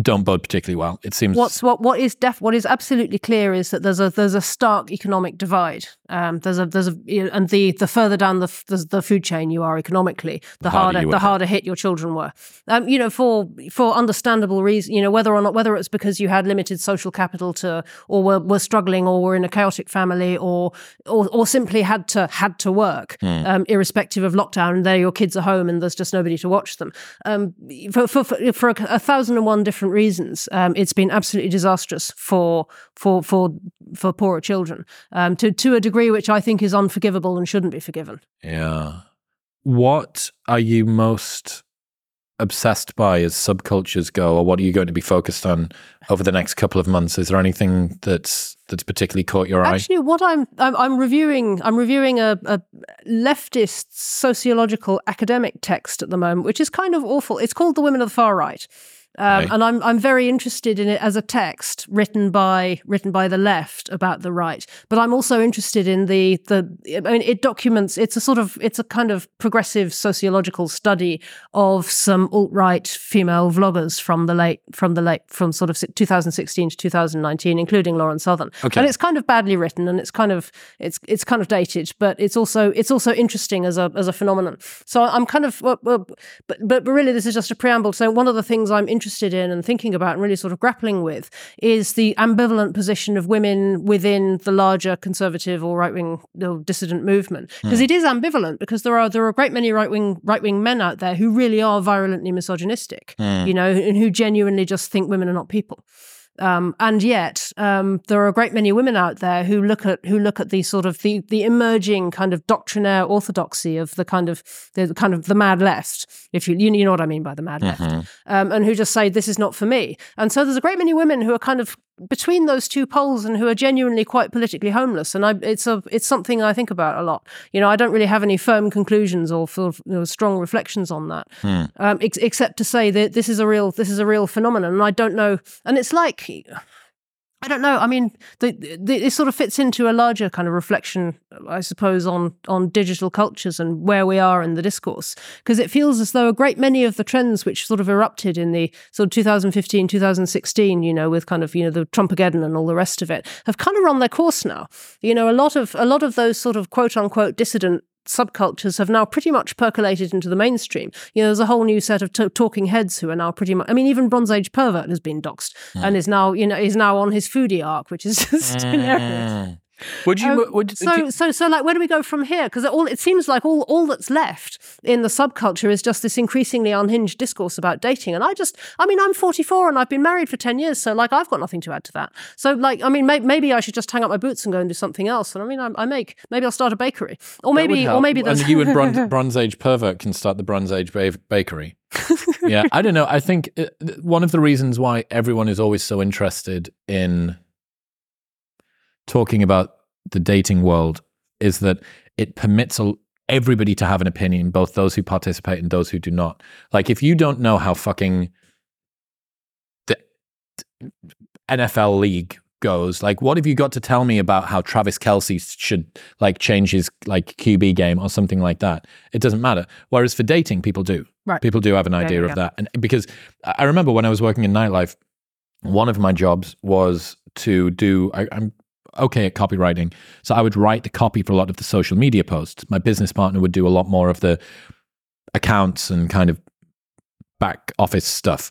don't bode particularly well. It seems What's what what is def what is absolutely clear is that there's a there's a stark economic divide. Um, there's a there's a you know, and the the further down the, the the food chain you are economically, the, harder harder, the hit. harder hit your children were. Um, you know, for for understandable reasons. You know, whether or not whether it's because you had limited social capital to, or were, were struggling, or were in a chaotic family, or or, or simply had to had to work, um, irrespective of lockdown. And there, your kids are home, and there's just nobody to watch them. Um, for for for, for a, a thousand and one different reasons, um, it's been absolutely disastrous for for for for poorer children um, to to a degree which I think is unforgivable and shouldn't be forgiven. Yeah. What are you most obsessed by as subcultures go, or what are you going to be focused on over the next couple of months? Is there anything that's that's particularly caught your eye? Actually, what I'm I'm, I'm reviewing I'm reviewing a, a leftist sociological academic text at the moment, which is kind of awful. It's called "The Women of the Far Right." Um, Okay. And I'm I'm very interested in it as a text written by written by the left about the right, but I'm also interested in the the I mean it documents it's a sort of it's a kind of progressive sociological study of some alt right female vloggers from the late from the late from sort of 2016 to 2019, including Lauren Southern, Okay. and it's kind of badly written and it's kind of it's it's kind of dated, but it's also it's also interesting as a as a phenomenon. So I'm kind of well, well, but but really this is just a preamble. So one of the things I'm interested in and thinking about and really sort of grappling with is the ambivalent position of women within the larger conservative or right wing dissident movement. Hmm. Because it is ambivalent because there are there are a great many right wing right wing men out there who really are virulently misogynistic, hmm. you know, and who genuinely just think women are not people. Um, and yet, um, there are a great many women out there who look at who look at the sort of the the emerging kind of doctrinaire orthodoxy of the kind of the kind of the mad left, if you you know what I mean by the mad left, um, and who just say this is not for me. And so there's a great many women who are kind of between those two poles and who are genuinely quite politically homeless. And I, it's a it's something I think about a lot. You know, I don't really have any firm conclusions or sort of, you know, strong reflections on that, um, ex- except to say that this is a real this is a real phenomenon. And I don't know. And it's like I don't know. I mean, the, the, it sort of fits into a larger kind of reflection, I suppose, on on digital cultures and where we are in the discourse. Because it feels as though a great many of the trends which sort of erupted in the sort of 2015, 2016, you know, with kind of you know the Trumpageddon and all the rest of it, have kind of run their course now. You know, a lot of a lot of those sort of quote unquote dissident subcultures have now pretty much percolated into the mainstream. You know, there's a whole new set of t- talking heads who are now pretty much. I mean, even Bronze Age pervert has been doxxed hmm. and is now, you know, is now on his foodie arc, which is just hmm. hilarious. Would you? Um, would, so, do you- so, so, like, where do we go from here? Because it all it seems like all all that's left in the subculture is just this increasingly unhinged discourse about dating. And I just, I mean, I'm 44 and I've been married for 10 years, so like, I've got nothing to add to that. So, like, I mean, may, maybe I should just hang up my boots and go and do something else. And I mean, I, I make maybe I'll start a bakery, or maybe, or maybe there's and you and Bronze, Bronze Age pervert can start the Bronze Age ba- bakery. yeah, I don't know. I think uh, one of the reasons why everyone is always so interested in talking about the dating world is that it permits a, everybody to have an opinion, both those who participate and those who do not. Like, if you don't know how fucking the NFL league goes, like, what have you got to tell me about how Travis Kelce should like change his like QB game or something like that? It doesn't matter. Whereas for dating, people do. Right. People do have an idea yeah, of that, and because I I remember when I was working in nightlife, one of my jobs was to do. I, I'm okay at copywriting, so I would write the copy for a lot of the social media posts. My business partner would do a lot more of the accounts and kind of back office stuff.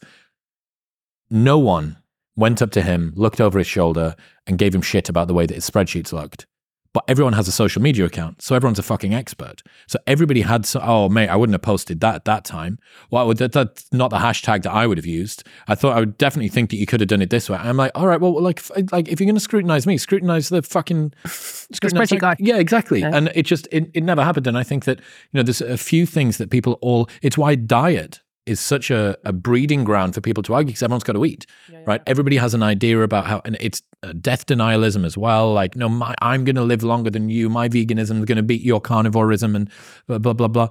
No one went up to him, looked over his shoulder, and gave him shit about the way that his spreadsheets looked. But everyone has a social media account, so everyone's a fucking expert. So everybody had, so, oh mate, I wouldn't have posted that at that time. Well, would- that, that's not the hashtag that I would have used. I thought I would definitely think that you could have done it this way. I'm like, all right, well, like, f- like if you're going to scrutinize me, scrutinize the fucking scrutinize spreadsheet guy. Yeah, exactly. Yeah. And it just it, it never happened. And I think that you know, there's a few things that people all. It's why diet is such a, a breeding ground for people to argue because everyone's got to eat, right? Everybody has an idea about how, and it's uh, death denialism as well. Like, no, my, I'm going to live longer than you. My veganism is going to beat your carnivorism, and blah blah blah blah.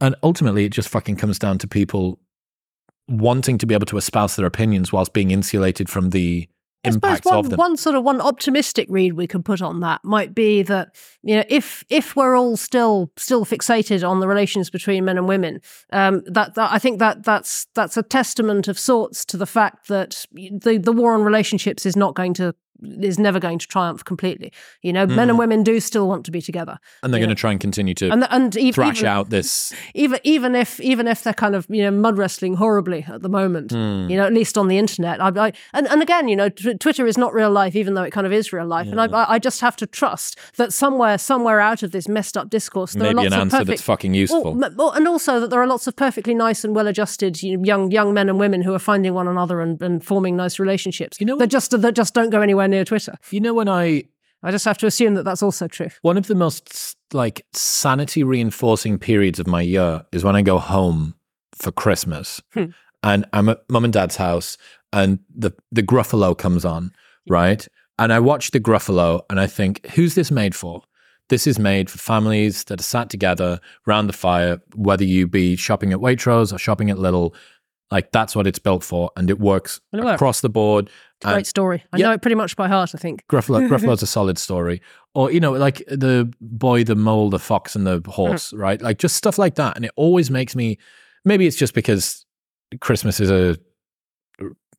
And ultimately, it just fucking comes down to people wanting to be able to espouse their opinions whilst being insulated from the impacts one, of them. one sort of one optimistic read we could put on that might be that you know if if we're all still still fixated on the relations between men and women, um, that, that I think that that's that's a testament of sorts to the fact that the the war on relationships is not going to is never going to triumph completely. You know, men and women do still want to be together, and they're going know. to try and continue to and and even, thrash even, out this. even even if even if they're kind of you know mud wrestling horribly at the moment, Hmm. you know, at least on the internet. I, I and and again, you know, t- Twitter is not real life, even though it kind of is real life. And I, I just have to trust that somewhere somewhere out of this messed up discourse, there are Maybe lots an of answer perfect. that's fucking useful. M- and also that there are lots of perfectly nice and well-adjusted you know, young young men and women who are finding one another and, and forming nice relationships. You know that just that just don't go anywhere near Twitter. you know when I I just have to assume that that's also true. one of the most like sanity reinforcing periods of my year is when I go home for Christmas Hmm. and I'm at mum and dad's house and the the Gruffalo comes on, right? And I watch the Gruffalo and I think, who's this made for? This is made for families that are sat together round the fire, whether you be shopping at Waitrose or shopping at Lidl. Like that's what it's built for, and it works across the board. And- Great story. I yeah. know it pretty much by heart. I think. Gruffalo, Gruffalo's a solid story. Or, you know, like the boy, the mole, the fox, and the horse, right? Like just stuff like that. And it always makes me, maybe it's just because Christmas is a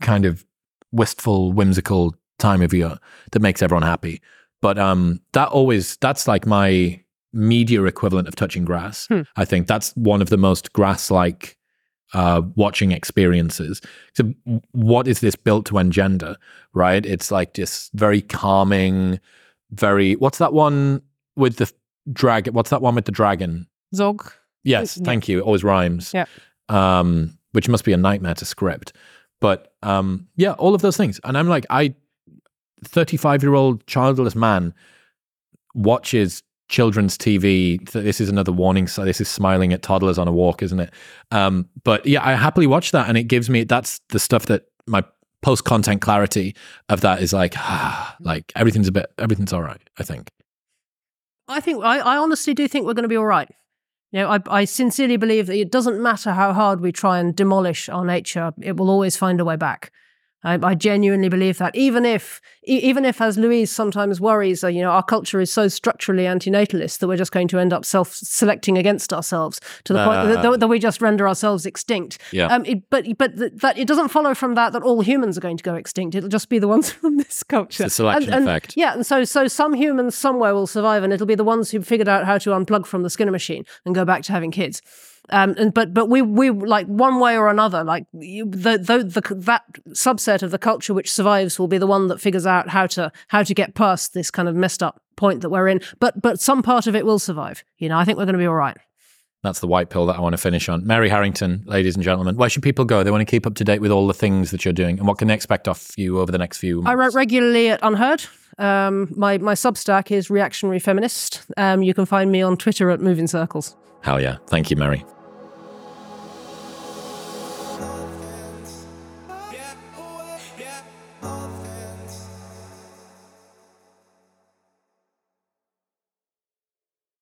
kind of wistful, whimsical time of year that makes everyone happy. But um, that always, that's like my media equivalent of touching grass. Hmm. I think that's one of the most grass like uh, watching experiences. So, what is this built to engender? Right? It's like just very calming, very. What's that one with the dragon? What's that one with the dragon? Zog. Yes, Yeah. thank you. It always rhymes. Yeah. Um, which must be a nightmare to script. But um, yeah, all of those things. And I'm like, I, 35 year old childless man, watches children's TV. This is another warning. So this is smiling at toddlers on a walk, isn't it? Um, but yeah, I happily watch that, and it gives me that's the stuff that my post content clarity of that is like, ah, like everything's a bit, everything's all right. I think. I think I, I honestly do think we're going to be all right. You know, I, I sincerely believe that it doesn't matter how hard we try and demolish our nature; it will always find a way back. I, I genuinely believe that, even if, even if, as Louise sometimes worries, uh, you know, our culture is so structurally antinatalist that we're just going to end up self-selecting against ourselves to the uh, point that, that, we just render ourselves extinct. Yeah. Um, it, but but that it doesn't follow from that that all humans are going to go extinct. It'll just be the ones from this culture. It's a selection and, effect. Yeah, and so so some humans somewhere will survive, and it'll be the ones who figured out how to unplug from the Skinner machine and go back to having kids. Um, and but but we we like one way or another, like the, the the that subset of the culture which survives will be the one that figures out how to how to get past this kind of messed up point that we're in. But but some part of it will survive. You know, I think we're going to be all right. That's the white pill that I want to finish on. Mary Harrington, ladies and gentlemen, where should people go? They want to keep up to date with all the things that you're doing, and what can they expect off you over the next few? Months? I write regularly at UnHerd. Um, my my Substack is Reactionary Feminist. Um, you can find me on Twitter at Moving Circles. Hell yeah! Thank you, Mary.